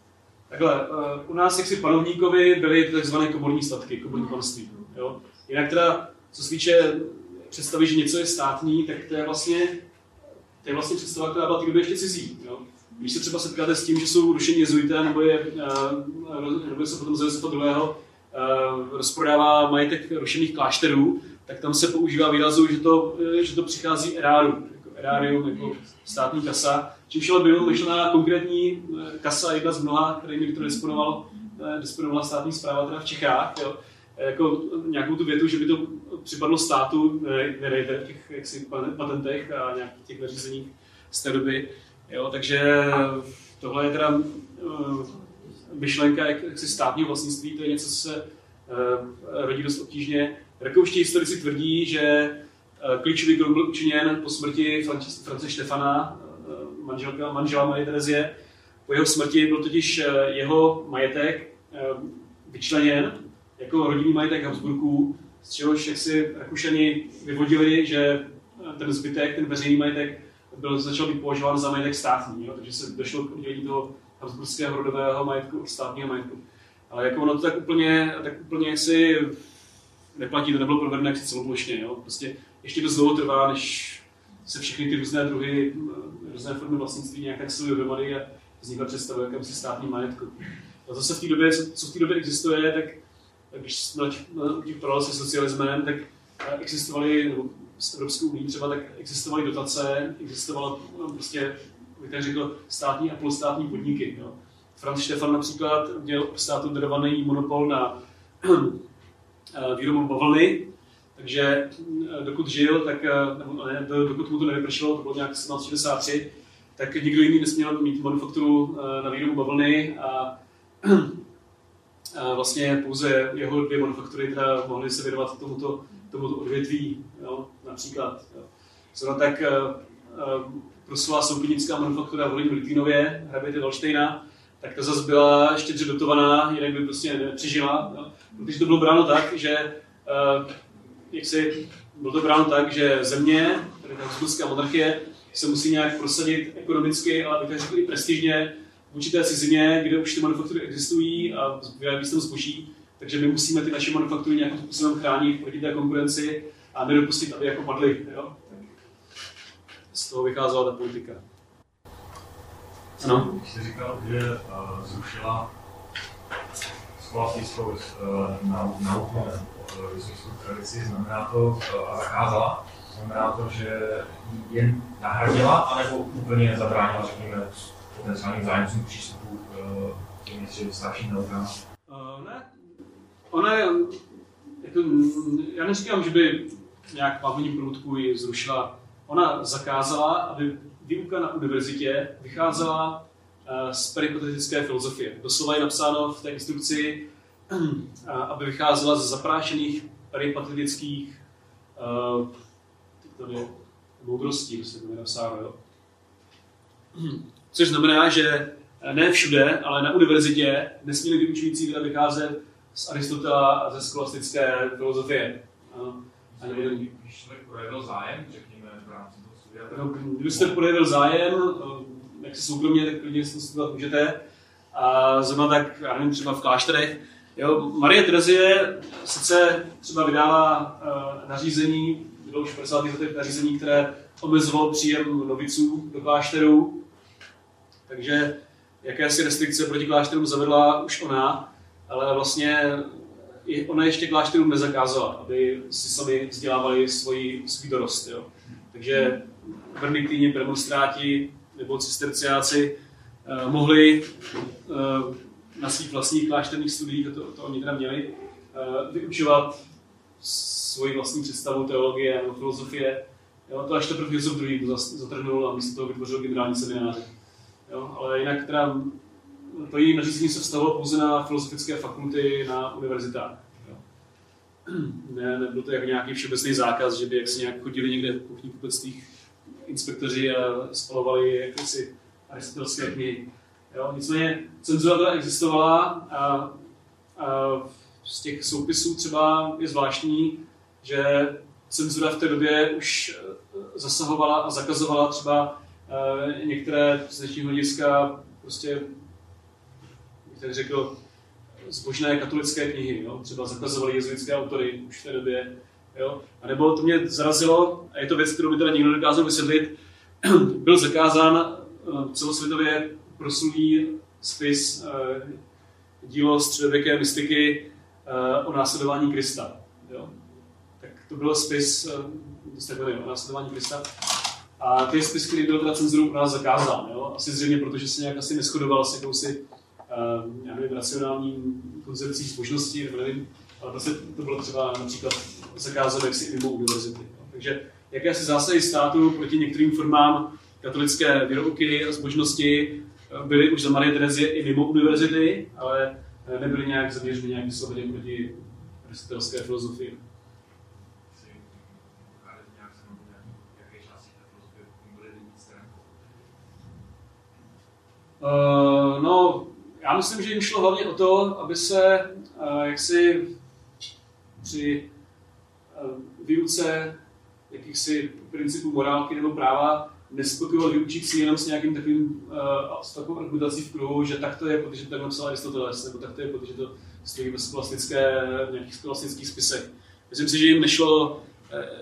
Speaker 2: takhle, uh, u nás jaksi panovníkovi byly takzvané komorní statky, komorní panství. Jo? Jinak teda, co se týče představy, že něco je státní, tak to je vlastně, to je vlastně představa, která byla té ještě cizí. Jo? Když se třeba setkáte s tím, že jsou rušení jezuité, nebo je, nebo se potom za Josefa II. Uh, rozprodává majetek rušených klášterů, tak tam se používá výrazu, že to, že to přichází eráru, jako erárium, jako státní kasa, čímž ale byl myšlená konkrétní eh, kasa, jedna z mnoha, kterými to disponoval, eh, disponovala státní zpráva teda v Čechách, jo, jako nějakou tu větu, že by to připadlo státu, nedejte v těch jaksi, patentech a nějakých těch nařízeních z té doby. Jo, takže tohle je teda uh, myšlenka jak, jaksi státního vlastnictví, to je něco, co se uh, rodí dost obtížně. Rakouští historici tvrdí, že uh, klíčový krok byl učiněn po smrti France Štefana, manželka, manžela Marie Terezie. Po jeho smrti byl totiž eh, jeho majetek vyčleněn jako rodinný majetek Habsburků, z čehož jak si Rakušani vyvodili, že eh, ten zbytek, ten veřejný majetek, byl, začal být považován za majetek státní, jo? takže se došlo k udělení toho habsburského rodového majetku od státního majetku. Ale jako ono to tak úplně, tak úplně si neplatí, to nebylo provedené celoplošně. Jo? Prostě ještě dost dlouho trvá, než se všechny ty různé druhy, různé formy vlastnictví nějak tak dohromady a vznikla představa jakémsi státní majetku. A zase v té době, co v té době existuje, tak když jsme tím se socialismem, tak existovaly, nebo s Evropskou unii třeba, tak existovaly dotace, existovala no, prostě, bych tak řekl, státní a polostátní podniky. Jo. Franz Stefan například měl státu darovaný monopol na výrobu bavlny, takže dokud žil, tak, nebo ne, dokud mu to nevypršelo, to bylo nějak 1763, tak nikdo jiný nesměl mít manufakturu na výrobu bavlny a vlastně pouze jeho dvě manufaktury teda mohly se věnovat tomuto, tomuto odvětví, jo, například. Jo. Zrovna tak uh, proslula soukynická manufaktura v Holín Litínově, hraběte Valštejna, tak ta zase byla štědře dotovaná, jinak by prostě nepřežila. Jo. Protože to bylo bráno tak, že uh, jak si, bylo to bráno tak, že země, tedy ta monarchie, se musí nějak prosadit ekonomicky, ale bych řekl i prestižně, určité cizině, kde už ty manufaktury existují a vyrábí se tam zboží, takže my musíme ty naše manufaktury nějakým způsobem chránit proti té konkurenci a nedopustit, aby jako padly. Jo? Z toho vycházela ta politika.
Speaker 4: Ano? Když jsi říkal, že uh, zrušila scholastickou uh, nauku na uh, vysokou tradici, znamená to, uh, a zakázala, znamená to, že jen nahradila, anebo úplně zabránila, řekněme, potenciálním zájemcům přístupu k těm starším? Uh, ne,
Speaker 2: ona je, jako, já neříkám, že by nějak pavlní průdku ji zrušila. Ona zakázala, aby výuka na univerzitě vycházela uh, z peripatetické filozofie. Doslova je napsáno v té instrukci, uh, aby vycházela z zaprášených peripatetických uh, moudrostí, prostě to je napsáno. Jo? Což znamená, že ne všude, ale na univerzitě nesměli vyučující vycházet z Aristotela a ze skolastické filozofie.
Speaker 4: A nebo když projevil zájem, řekněme, v rámci toho studia? No,
Speaker 2: když jste projevil zájem, eh, jak se soukromně, tak klidně si to studovat můžete. A zrovna tak, já nevím, třeba v klášterech. Jo, Marie Terezie sice třeba vydala uh, nařízení, bylo už v 50. letech nařízení, které omezovalo příjem noviců do klášterů, takže jakési restrikce proti klášterům zavedla už ona, ale vlastně ona ještě klášterům nezakázala, aby si sami vzdělávali svoji, svůj dorost. Jo. Takže benediktýni, premonstráti nebo cisterciáci eh, mohli eh, na svých vlastních klášterních studiích, to, to oni teda měli, eh, vyučovat svoji vlastní představu teologie nebo filozofie. Jo, to až teprve Josef II. zatrhnul a místo toho vytvořil generální semináře. Jo? Ale jinak teda to její nařízení se vztahovalo pouze na filozofické fakulty na univerzitách. Ne, nebyl to jako nějaký všeobecný zákaz, že by jak si nějak chodili někde v kuchní kupectvích inspektoři a spalovali jakési aristotelské knihy. Jo? Nicméně cenzura teda existovala a, a z těch soupisů třeba je zvláštní, že cenzura v té době už zasahovala a zakazovala třeba Eh, některé z dnešního hlediska prostě, bych tak řekl, zbožné katolické knihy, jo? třeba zakazovali jezuitské autory už v té době. Jo? A nebo to mě zarazilo, a je to věc, kterou by teda nikdo nedokázal vysvětlit, byl zakázán eh, celosvětově proslulý spis eh, dílo středověké mystiky o následování Krista. Jo? Tak to byl spis o následování Krista. A ty spis, který byl teda cenzurou pro nás zakázán, jo? asi zřejmě, protože se nějak asi neschodoval s jakousi uh, já nevím, racionální koncepcí zbožnosti, nebo nevím, ale prostě to bylo třeba například zakázáno jaksi mimo univerzity. Jo? Takže jaké asi zásahy státu proti některým formám katolické výroky a zbožnosti eh, byly už za Marie Terezie i mimo univerzity, ale eh, nebyly nějak zaměřeny nějak vysloveně proti aristotelské filozofii. Uh, no, já myslím, že jim šlo hlavně o to, aby se uh, jaksi při uh, výuce jakýchsi principů morálky nebo práva nespokojoval vyučící jenom s nějakým takovým, uh, s takovou argumentací v kruhu, že tak to je, protože to tak napsal Aristoteles, nebo tak to je, protože to stojí ve skolastické, v nějakých skolastických spisech. Myslím si, že jim nešlo,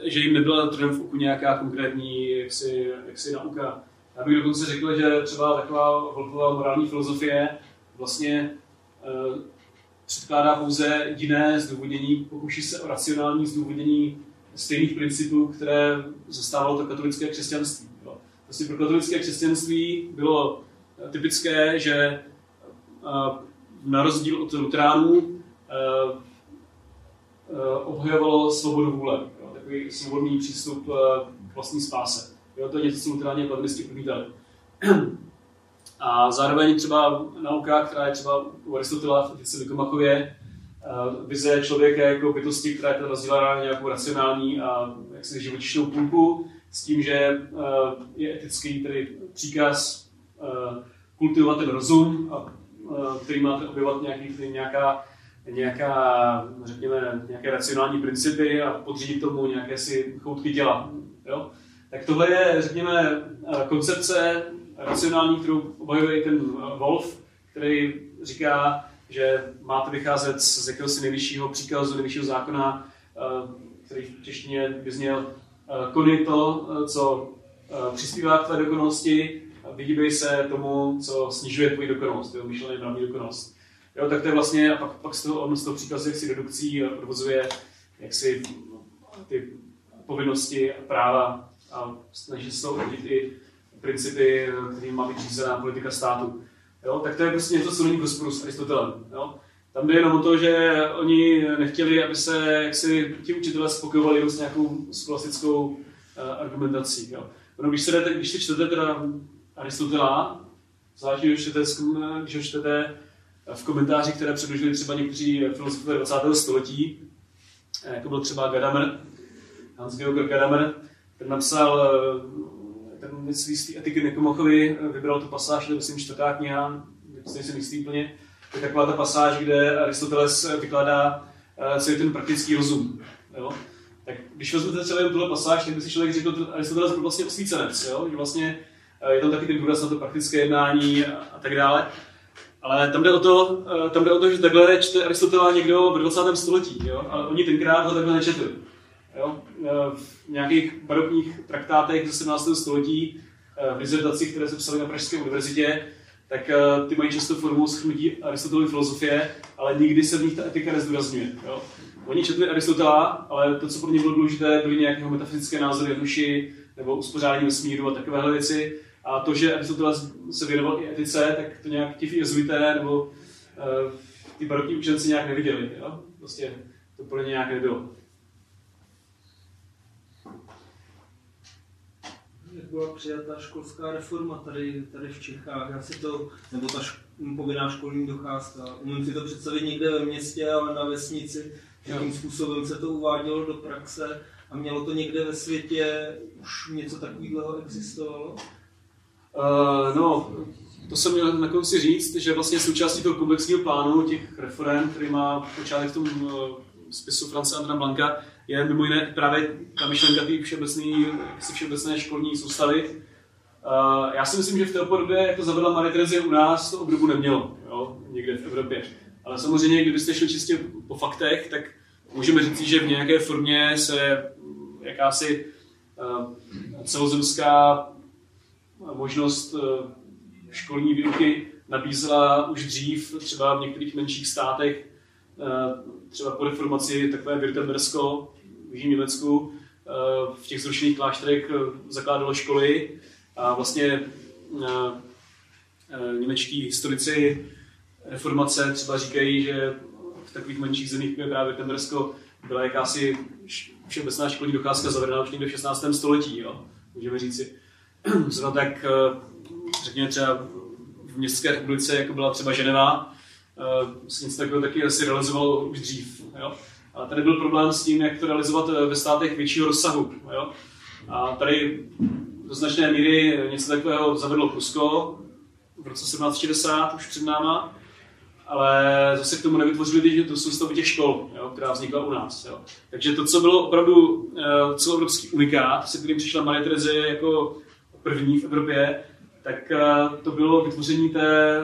Speaker 2: že jim nebyla trnem v oku nějaká konkrétní jaksi, jaksi nauka. Já bych dokonce řekl, že třeba taková Wolfová morální filozofie vlastně uh, předkládá pouze jiné zdůvodnění, pokouší se o racionální zdůvodnění stejných principů, které zastávalo to katolické křesťanství. Jo. Vlastně pro katolické křesťanství bylo eh, typické, že eh, na rozdíl od luteránů eh, obhajovalo svobodu vůle, jo. takový svobodný přístup k vlastní spáse. Jo, to je něco, co luteráni a kalvinisti odmítali. A zároveň třeba nauka, která je třeba u Aristotela v etice Nikomachově, vize člověka jako bytosti, která je rozdělá na nějakou racionální a jaksi živočišnou půlku, s tím, že je etický tedy příkaz kultivovat ten rozum, a, který máte objevovat nějaký, nějaká, nějaká, řekněme, nějaké racionální principy a podřídit tomu nějaké si choutky těla. Jo? Tak tohle je, řekněme, koncepce racionální, kterou obhajuje i ten Wolf, který říká, že máte vycházet z jakéhosi nejvyššího příkazu, nejvyššího zákona, eh, který v češtině by zněl eh, kony to, eh, co přispívá k tvé dokonalosti, vyhýbej se tomu, co snižuje tvoji dokonalost, jo, myšlený mravní dokonalost. Jo, tak to je vlastně, a pak, pak z toho, on z toho příkazu jak si redukcí odvozuje jak si ty povinnosti a práva a snaží se toho i principy, kterým má být řízená politika státu jo, tak to je prostě něco, co není v rozporu s Aristotelem. Jo. Tam jde jenom o to, že oni nechtěli, aby se jaksi ti učitelé spokojovali s nějakou skolastickou uh, argumentací. Jo. No, když, se jdete, když si čtete teda Aristotela, zvlášť když čtete, když čtete v komentářích, které předložili třeba někteří filozofové 20. století, jako byl třeba Gadamer, Hans-Georg Gadamer, ten napsal ten z etiky Nikomachovi eh, vybral tu pasáž, to myslím čtvrtá kniha, si nejsem jistý úplně, je taková ta pasáž, kde Aristoteles eh, vykládá celý ten praktický rozum. Jo? Tak když vezmete celý tuhle pasáž, tak by si člověk řekl, že Aristoteles byl vlastně osvícenec, jo? že vlastně je tam taky ten důraz na to praktické jednání a, a tak dále. Ale tam jde o to, tam jde o to že takhle čte Aristotela někdo v 20. století, jo? ale oni tenkrát ho takhle nečetli. Jo? Eh, v nějakých barokních traktátech ze 17. století, eh, v dizertacích, které se psaly na Pražské univerzitě, tak eh, ty mají často formu schrnutí Aristotelovy filozofie, ale nikdy se v nich ta etika nezdůrazňuje. Oni četli Aristotela, ale to, co pro ně bylo důležité, byly nějaké metafyzické názory duši nebo uspořádání vesmíru a takovéhle věci. A to, že Aristoteles se věnoval i etice, tak to nějak ti jezuité nebo uh, ty barokní učenci nějak neviděli. Jo? Prostě to pro ně nějak nebylo.
Speaker 5: Jak byla přijata školská reforma tady, tady v Čechách. Já si to, nebo ta šk- povinná školní docházka, umím si to představit někde ve městě, ale na vesnici, jakým způsobem se to uvádělo do praxe? A mělo to někde ve světě, už něco takového existovalo?
Speaker 2: Uh, no, to jsem měl na konci říct, že vlastně součástí toho komplexního plánu těch reform, který má počátek v tom uh, spisu France Andra Blanka, je mimo jiné právě ta myšlenka té všeobecné, všeobecné školní soustavy. Uh, já si myslím, že v té podobě, jak to zavedla Marie Terezie u nás, to obdobu nemělo, jo, někde v Evropě. Ale samozřejmě, kdybyste šli čistě po faktech, tak můžeme říct, že v nějaké formě se jakási uh, celozemská možnost uh, školní výuky nabízela už dřív, třeba v některých menších státech, třeba po reformaci takové Württembersko, v Jižním Německu, eh, v těch zrušených klášterech eh, zakládalo školy a vlastně eh, němečtí historici reformace třeba říkají, že v takových menších zemích, jako je právě Württembersko, byla jakási všeobecná školní docházka zavedena už někde v 16. století, jo? můžeme říci. Zrovna tak, řekněme třeba v městské republice, jako byla třeba Ženeva, se něco takového taky asi realizovalo už dřív. Jo? Ale tady byl problém s tím, jak to realizovat eh, ve státech většího rozsahu. Jo? A tady do značné míry něco takového zavedlo Prusko v roce 1760, už před náma, ale zase k tomu nevytvořili tu soustavu těch škol, jo, která vznikla u nás. Jo. Takže to, co bylo opravdu uh, celoevropský unikát, se kterým přišla Marie Terezie jako první v Evropě, tak eh, to bylo vytvoření té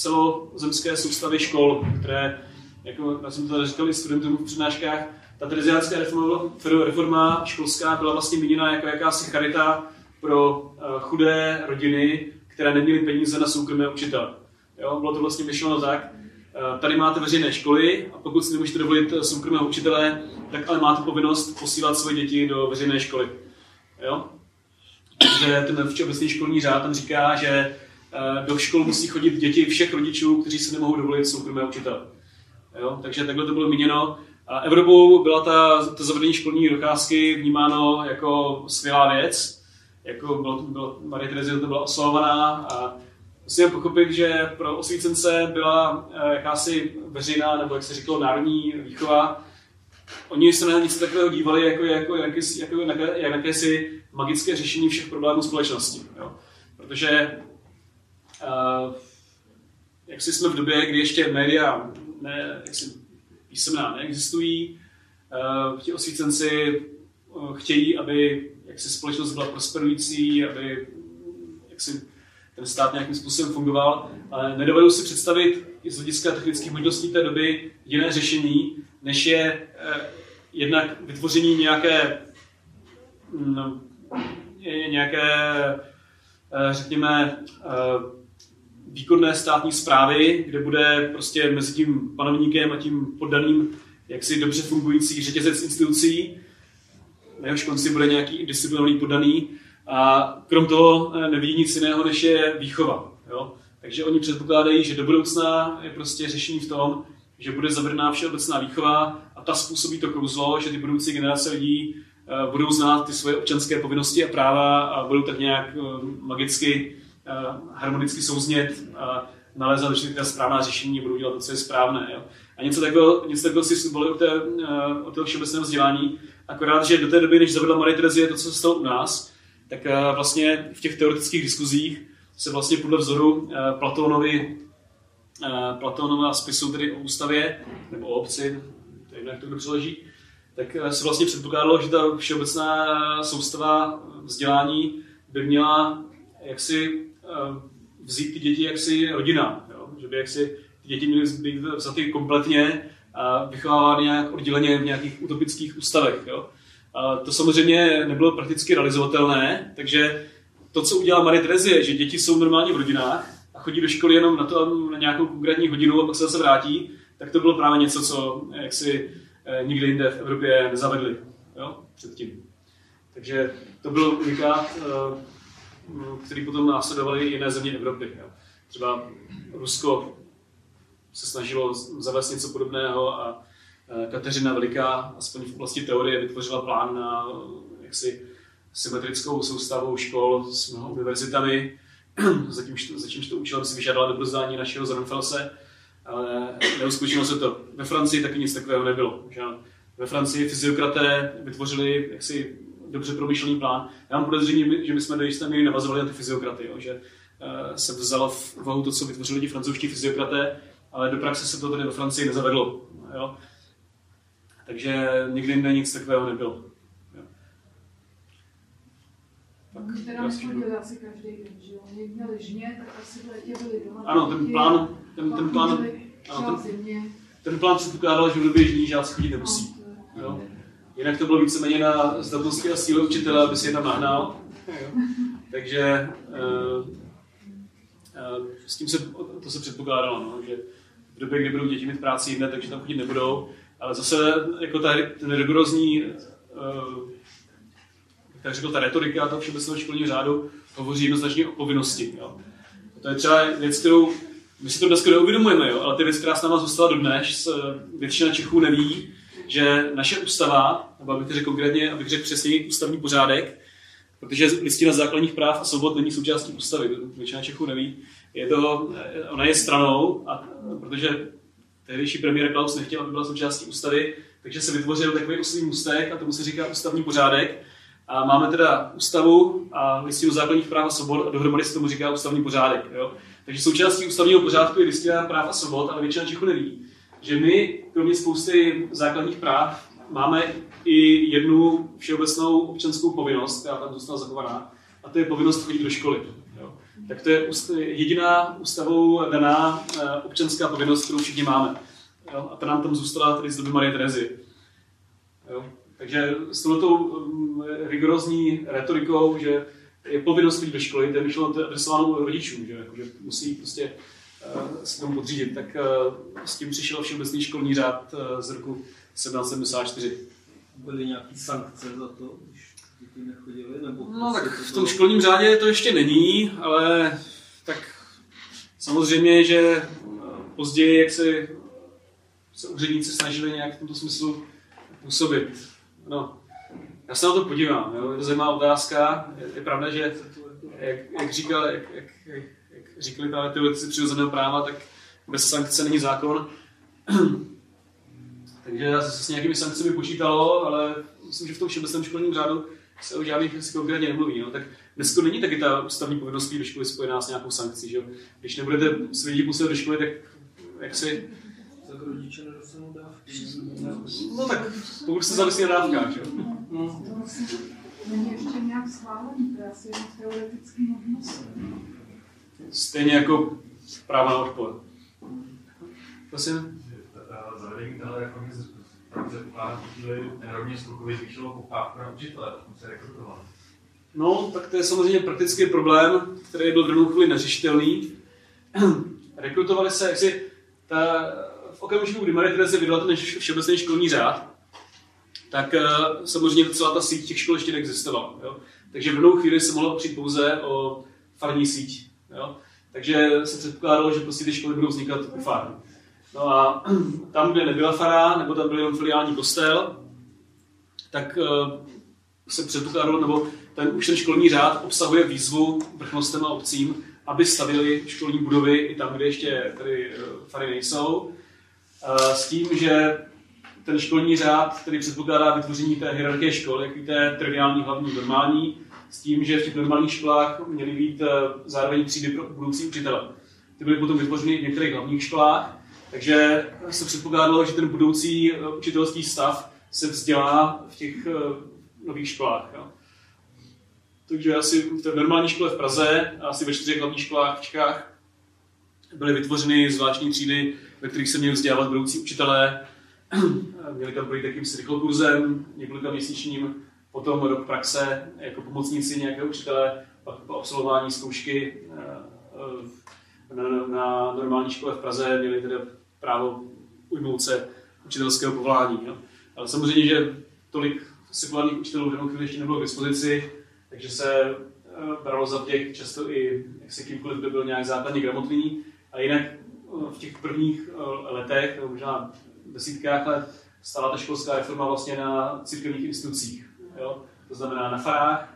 Speaker 2: celozemské soustavy škol, které, jako já jsem to říkal i studentům v přednáškách, ta tereziánská reforma, reforma školská byla vlastně míněna jako jakási charita pro eh, chudé rodiny, které neměly peníze na soukromé učitele. Jo, bylo to vlastně myšleno tak, eh, tady máte veřejné školy a pokud si nemůžete dovolit soukromého učitele, tak ale máte povinnost posílat svoje děti do veřejné školy. Jo? Takže ten všeobecný školní řád tam říká, že eh, do škol musí chodit děti všech rodičů, kteří si nemohou dovolit soukromé učitele. Jo? Takže takhle to bylo míněno. A Evropou byla ta, to zavedení školní docházky vnímáno jako skvělá věc. Jako bylo, bylo, Marie Terezie to byla oslavovaná a musíme pochopit, že pro osvícence byla eh, jakási veřejná, nebo jak se říkalo, národní výchova. Oni se na něco takového dívali jako, jako, jako, jako, jako jakési magické řešení všech problémů společnosti. Jo? Protože jak si jsme v době, kdy ještě média ne, jak si, písemná neexistují, uh, ti osvícenci uh, chtějí, aby jak si společnost byla prosperující, aby jak si ten stát nějakým způsobem fungoval, ale nedovedu si představit i z hlediska technických možností té doby jiné řešení, než je jednak vytvoření nějaké no, nějaké, eh, řekněme, eh, výkonné státní zprávy, kde bude prostě mezi tím panovníkem a tím poddaným jaksi dobře fungující řetězec institucí, na jehož konci bude nějaký disciplinovaný poddaný a krom toho eh, nevidí nic jiného, než je výchova. Jo? Takže oni předpokládají, že do budoucna je prostě řešení v tom, že bude zavedená všeobecná výchova a ta způsobí to kouzlo, že ty budoucí generace lidí Eh, budou znát ty svoje občanské povinnosti a práva a budou tak nějak eh, magicky, harmonicky souznět a nalézat ta správná řešení, budou dělat to, co je správné. Jo. A něco takového, něco takového si symboluje o, té, o toho všeobecného vzdělání, akorát, že do té doby, než zavedla Marie Terezie to, co se stalo u nás, tak vlastně v těch teoretických diskuzích se vlastně podle vzoru Platónovi, Platónova spisu tedy o ústavě, nebo o obci, nevím, jak to kdo přeloží, tak eh, se vlastně předpokládalo, že ta všeobecná soustava vzdělání by měla jaksi eh, vzít ty děti jaksi rodina, jo? že by jaksi ty děti měly být vzaty kompletně a vychovávány nějak odděleně v nějakých utopických ústavech. Jo? A to samozřejmě nebylo prakticky realizovatelné, takže to, co udělala Marie Terezie, že děti jsou normálně v rodinách a chodí do školy jenom na to na nějakou konkrétní hodinu a pak se zase vrátí, tak to bylo právě něco, co jaksi Eh, nikde jinde v Evropě nezavedli jo, předtím. Takže to byl unikát, eh, který potom následovali i jiné země Evropy. Jo. Třeba Rusko se snažilo zavést něco podobného a eh, Kateřina Veliká, aspoň v oblasti teorie, vytvořila plán na jaksi symetrickou soustavu škol s mnoha univerzitami, zatím, zatím to účelem si vyžádala dobrozdání našeho Zonnenfelse, ale neuskutečnilo se to. Ve Francii taky nic takového nebylo. Že? Ve Francii fyziokraté vytvořili jaksi dobře promyšlený plán. Já mám podezření, že my jsme do jisté míry navazovali na ty fyziokraty, jo? že uh, se vzala v vahu to, co vytvořili ti francouzští fyziokraté, ale do praxe se to tady ve Francii nezavedlo. Jo? Takže nikdy jinde nic takového nebylo. Jo?
Speaker 3: Tak, Oni teda nechodili asi každý den, že jo? Oni měli žně, tak asi v létě byli doma.
Speaker 2: Ano, ten plán, ten, ten plán, ano, ten, ten plán předpokládal, že v době žní žáci chodit nemusí. Jo? Jinak to bylo víceméně na zdatnosti a síle učitele, aby si je tam nahnal. Takže uh, uh, s tím se, to se předpokládalo, no, že v době, kdy budou děti mít práci jinde, takže tam chodit nebudou. Ale zase jako ta, ten rigorózní, uh, tak řekl, ta retorika toho všeobecného školního řádu hovoří jednoznačně o povinnosti. Jo. To je třeba věc, kterou my si to dneska neuvědomujeme, jo, ale ty věc, která s náma zůstala dodnes, většina Čechů neví, že naše ústava, nebo abych řekl konkrétně, abych řekl přesně ústavní pořádek, protože listina základních práv a svobod není součástí ústavy, většina Čechů neví, je to, ona je stranou, a, protože tehdejší premiér Klaus nechtěl, aby byla součástí ústavy, takže se vytvořil takový ústavní můstek a tomu se říká ústavní pořádek. A máme teda ústavu a listinu základních práv a svobod a dohromady se tomu říká ústavní pořádek. Jo? Takže součástí ústavního pořádku je listina práv a svobod, ale většina Čechů neví, že my, kromě spousty základních práv, máme i jednu všeobecnou občanskou povinnost, která tam zůstala zachovaná, a to je povinnost chodit do školy. Jo. Tak to je jediná ústavou daná občanská povinnost, kterou všichni máme. Jo. A ta nám tam zůstala tady z doby Marie Terezy. Jo. Takže s touto um, rigorózní retorikou, že je povinnost chodit do školy, to je myšleno adresováno rodičům, že, jako, že musí prostě se tomu podřídit, tak uh, s tím přišel všeobecný školní řád uh, z roku 1774.
Speaker 5: Byly nějaké sankce za to, když děti nechodili? Nebo
Speaker 2: no tak v tom školním řádě to ještě není, ale tak samozřejmě, že později, jak se, se úředníci snažili nějak v tomto smyslu působit. No, já se na to podívám, jo? je to zajímavá otázka. Je, je pravda, že jak, jak, říkal, jak, jak, jak říkali právě teoretici přirozeného práva, tak bez sankce není zákon. Takže já se s nějakými sankcemi počítalo, ale myslím, že v tom všeobecném školním řádu se o žádných konkrétně nemluví. No. Tak dneska není taky ta ústavní povinnost do školy spojená s nějakou sankcí. Že? Když nebudete své děti posílat do školy, tak jak si. No tak pokud se závislí na dávkách, že?
Speaker 3: No. To není ještě nějak schválený, to je asi teoretický možnost.
Speaker 2: Stejně jako práva na odpor. Prosím?
Speaker 4: Zavedení téhle reformy předpokládá, že nerovně skokově zvýšilo poptávku na učitele, pokud se rekrutovali.
Speaker 2: No, tak to je samozřejmě praktický problém, který byl v danou chvíli neřešitelný. Rekrutovali se, jak si ta v okamžiku, kdy Marie Tereze vydala ten všeobecný školní řád, tak uh, samozřejmě celá ta síť těch škol ještě neexistovala. Jo? Takže v jednou chvíli se mohlo přijít pouze o farní síť. Jo? Takže se předpokládalo, že prostě ty školy budou vznikat u farm. No a tam, kde nebyla fara, nebo tam byl jenom filiální kostel, tak uh, se předpokládalo, nebo ten, už ten školní řád obsahuje výzvu vrchnostem a obcím, aby stavili školní budovy i tam, kde ještě tady uh, fary nejsou. Eh, s tím, že ten školní řád který předpokládá vytvoření té hierarchie škol, jak víte, triviální, hlavní, normální, s tím, že v těch normálních školách měly být eh, zároveň třídy pro budoucí učitele. Ty byly potom vytvořeny v některých hlavních školách, takže se předpokládalo, že ten budoucí eh, učitelský stav se vzdělá v těch nových školách. Takže asi v té normální škole v Praze a asi ve čtyřech hlavních školách v Čechách byly vytvořeny zvláštní třídy ve kterých se měli vzdělávat budoucí učitelé. Měli tam projít takým rychlokurzem, několika měsíčním, potom rok praxe jako pomocníci nějakého učitele, pak po absolvování zkoušky eh, eh, na, na normální škole v Praze měli tedy právo ujmout se učitelského povolání. Jo. Ale samozřejmě, že tolik sekulárních učitelů v danou chvíli ještě nebylo k dispozici, takže se eh, bralo za těch často i jak se kýmkoliv, kdo byl nějak základně gramotný. A jinak v těch prvních eh, letech, nebo možná desítkách let, stala ta školská reforma vlastně na církevních institucích. Jo? To znamená na farách,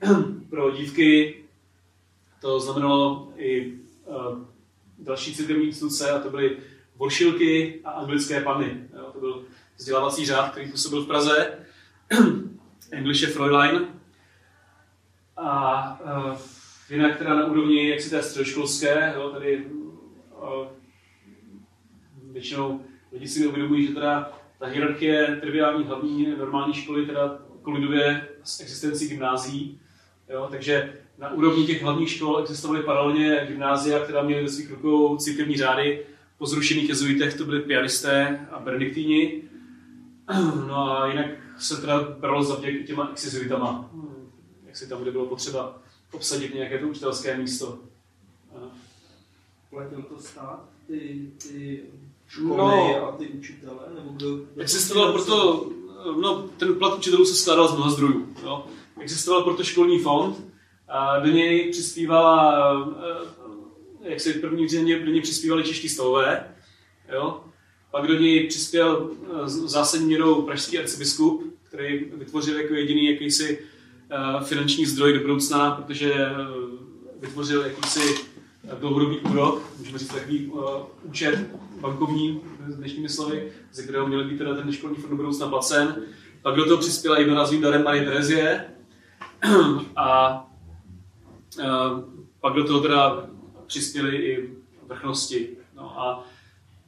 Speaker 2: pro dívky, to znamenalo i uh, další církevní instituce, a to byly voršilky a anglické panny. Jo? To byl vzdělávací řád, který působil v Praze, Englische Fräulein. A uh, jinak teda na úrovni, jak si té středoškolské, jo, tady většinou lidi si neuvědomují, že teda ta hierarchie triviální hlavní normální školy teda koliduje s existencí gymnází. Jo? Takže na úrovni těch hlavních škol existovaly paralelně gymnázia, která měly ve svých rukou církevní řády. Po zrušených jezuitech to byly pianisté a benediktíni. No a jinak se teda bralo za vděk těma exizuitama, jak si tam, kde bylo potřeba obsadit nějaké to učitelské místo
Speaker 5: platil to stát, ty, ty školy no, a ty učitele, nebo kdo?
Speaker 2: Existoval proto, no, ten plat učitelů se skládal z mnoha zdrojů. Jo. Existoval proto školní fond, a do něj přispívala, eh, jak se první řízeně, do něj přispívali čeští stavové, jo. Pak do něj přispěl eh, zásadní měrou pražský arcibiskup, který vytvořil jako jediný jakýsi eh, finanční zdroj do budoucna, protože vytvořil jakýsi dlouhodobý úrok, můžeme říct takový uh, účet bankovní, s dnešními slovy, ze kterého měl být teda ten školní fond do budoucna placen. Pak do toho přispěla jednorázovým darem Marie Terezie a uh, pak do toho teda přispěli i vrchnosti no a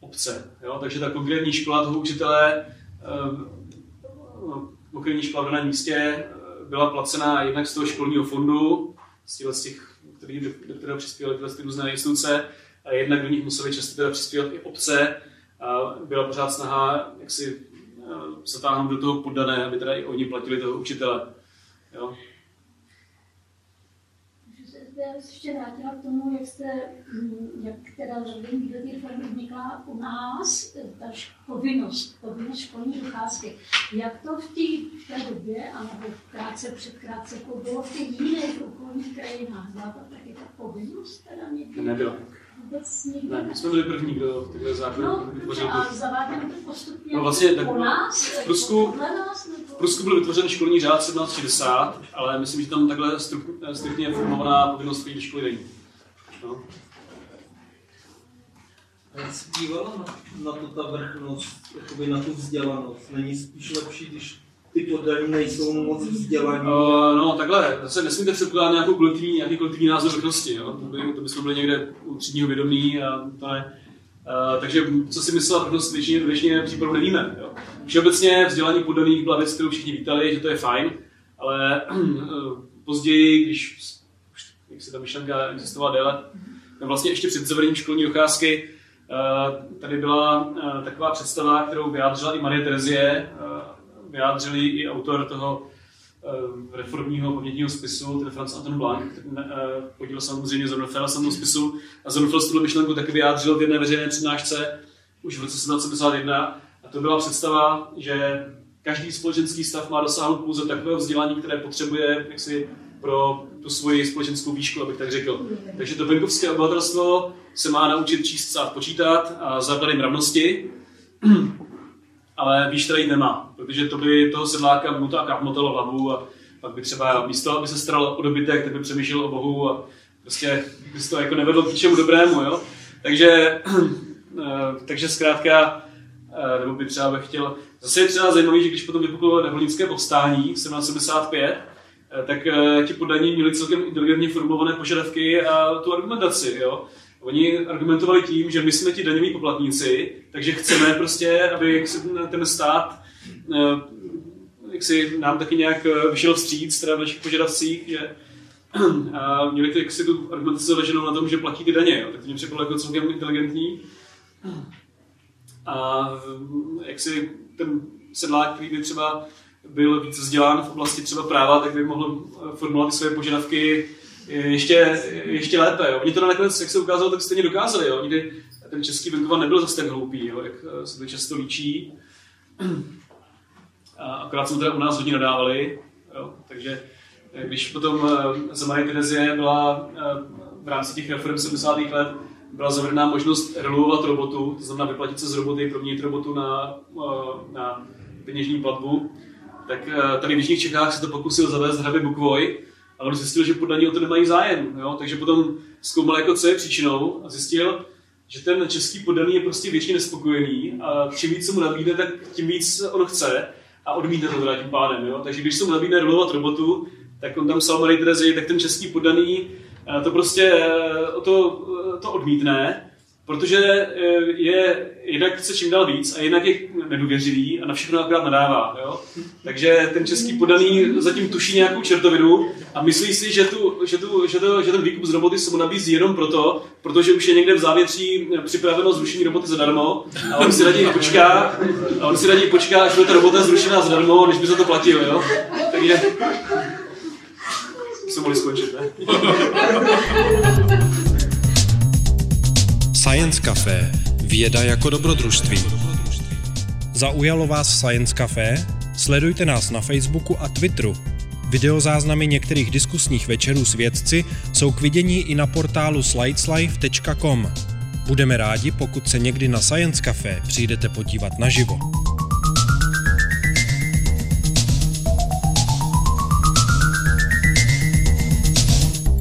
Speaker 2: obce. Jo? Takže ta konkrétní škola toho učitele, uh, konkrétní škola daném místě, byla placená jednak z toho školního fondu, z těch, který, do kterého přispěly tyhle ty různé instituce, a jednak do nich museli často teda přispívat i obce. A byla pořád snaha, jak si zatáhnout do toho poddané, aby teda i oni platili toho učitele. Jo?
Speaker 6: Se ještě vrátila k tomu, jak jste, mm, jak teda zavedení té formy vznikla u nás, ta povinnost, povinnost školní docházky. Jak to v, v té době, anebo krátce před krátce, bylo v těch jiných okolních krajinách? Byla to taky ta povinnost teda někdy?
Speaker 2: Nebyla
Speaker 6: vůbec nikdo.
Speaker 2: Ne, my jsme byli první, kdo tyhle zákony
Speaker 6: no,
Speaker 2: vytvořil.
Speaker 6: A zavádíme to postupně
Speaker 2: no, vlastně, tak,
Speaker 6: po nás?
Speaker 2: V Prusku,
Speaker 6: nás,
Speaker 2: v Prusku byl vytvořen školní řád 1760, ale myslím, že tam takhle striktně formovaná povinnost chodit do školy není. No.
Speaker 5: Se dívala na, na to ta vrchnost, jakoby na tu vzdělanost? Není spíš lepší, když ty poddaní nejsou moc vzdělaní.
Speaker 2: Uh, no takhle, zase nesmíte předpokládat nějakou kolektivní, nějaký kolektivní názor vrchnosti, jo? To, by, to bychom byli někde u třídního vědomí a to ne. Uh, takže co si myslela vrchnost, většině, většině případů nevíme. Jo? Všeobecně vzdělání poddaných byla věc, kterou všichni vítali, že to je fajn, ale uh, později, když jak se ta myšlenka existovala déle, vlastně ještě před zavedením školní docházky, tady byla taková představa, kterou vyjádřila i Marie Terezie, vyjádřili i autor toho uh, reformního pamětního spisu, ten Franz Anton Blank, který uh, podíl samozřejmě na tom spisu. A Zornfeld tuhle myšlenku taky vyjádřil v jedné veřejné přednášce už v roce 1771 a to byla představa, že každý společenský stav má dosáhnout pouze takového vzdělání, které potřebuje jaksi pro tu svoji společenskou výšku, abych tak řekl. Takže to venkovské obyvatelstvo se má naučit číst, psát, počítat a základy mravnosti ale víš, který nemá, protože to by toho sedláka mu to a motalo hlavu a pak by třeba místo, aby se staral o dobytek, tak by přemýšlel o Bohu a prostě by se to jako nevedlo k ničemu dobrému, jo. Takže, eh, takže zkrátka, eh, nebo by třeba bych chtěl, zase je třeba zajímavý, že když potom vypuklo nevolnické povstání 1775, eh, tak ti podaní měli celkem inteligentně formulované požadavky a tu argumentaci, jo. Oni argumentovali tím, že my jsme ti daňoví poplatníci, takže chceme prostě, aby ten stát eh, jak si nám taky nějak eh, vyšel vstříc teda v našich požadavcích, že a měli ty, jak si tu argumentaci založenou na tom, že platí ty daně, jo. tak to mě připadlo jako celkem inteligentní. A jak si ten sedlák, který by třeba byl víc vzdělán v oblasti třeba práva, tak by mohl formulovat své požadavky ještě, ještě lépe. Jo. Oni to nakonec, jak se ukázalo, tak stejně dokázali. Jo. Nikdy ten český venkovan nebyl zase tak hloupý, jo, jak eh, se to často líčí. A akorát jsme teda u nás hodně nadávali, jo. takže eh, když potom eh, za Marie Terezie byla v rámci těch reform 70. let byla zavedená možnost reluovat robotu, to znamená vyplatit se z roboty, proměnit robotu na, na peněžní platbu, tak tady v Jižních Čechách se to pokusil zavést Hrabě Bukvoj, ale on zjistil, že poddaní o to nemají zájem. Jo? Takže potom zkoumal, jako, co je příčinou a zjistil, že ten český poddaný je prostě většině nespokojený a čím víc se mu nabídne, tak tím víc on chce a odmítne to teda tím pádem. Jo? Takže když se mu nabídne rolovat robotu, tak on tam psal Marie Terezy, tak ten český poddaný eh, to prostě eh, to, eh, to odmítne protože eh, je jednak chce čím dál víc a jednak je nedůvěřivý a na všechno akorát nadává. Jo? Takže ten český podaný zatím tuší nějakou čertovinu a myslí si, že, tu, že, tu, že, to, že ten výkup z roboty se mu nabízí jenom proto, protože už je někde v závětří připraveno zrušení roboty zadarmo a on si raději počká, a on si raději počká, až bude ta robota zrušená zadarmo, než by se to platil. Jo? Takže jsme mohli skončit, ne?
Speaker 1: Science Café. Věda jako dobrodružství. Zaujalo vás Science Café? Sledujte nás na Facebooku a Twitteru. Videozáznamy některých diskusních večerů s vědci jsou k vidění i na portálu slideslife.com. Budeme rádi, pokud se někdy na Science Café přijdete podívat naživo.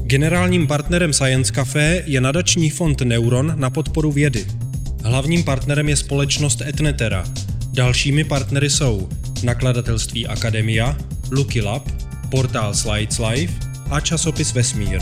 Speaker 1: Generálním partnerem Science Café je nadační fond Neuron na podporu vědy. Hlavním partnerem je společnost Etnetera. Dalšími partnery jsou nakladatelství Akademia, Lucky Lab, portál Slides Life a časopis Vesmír.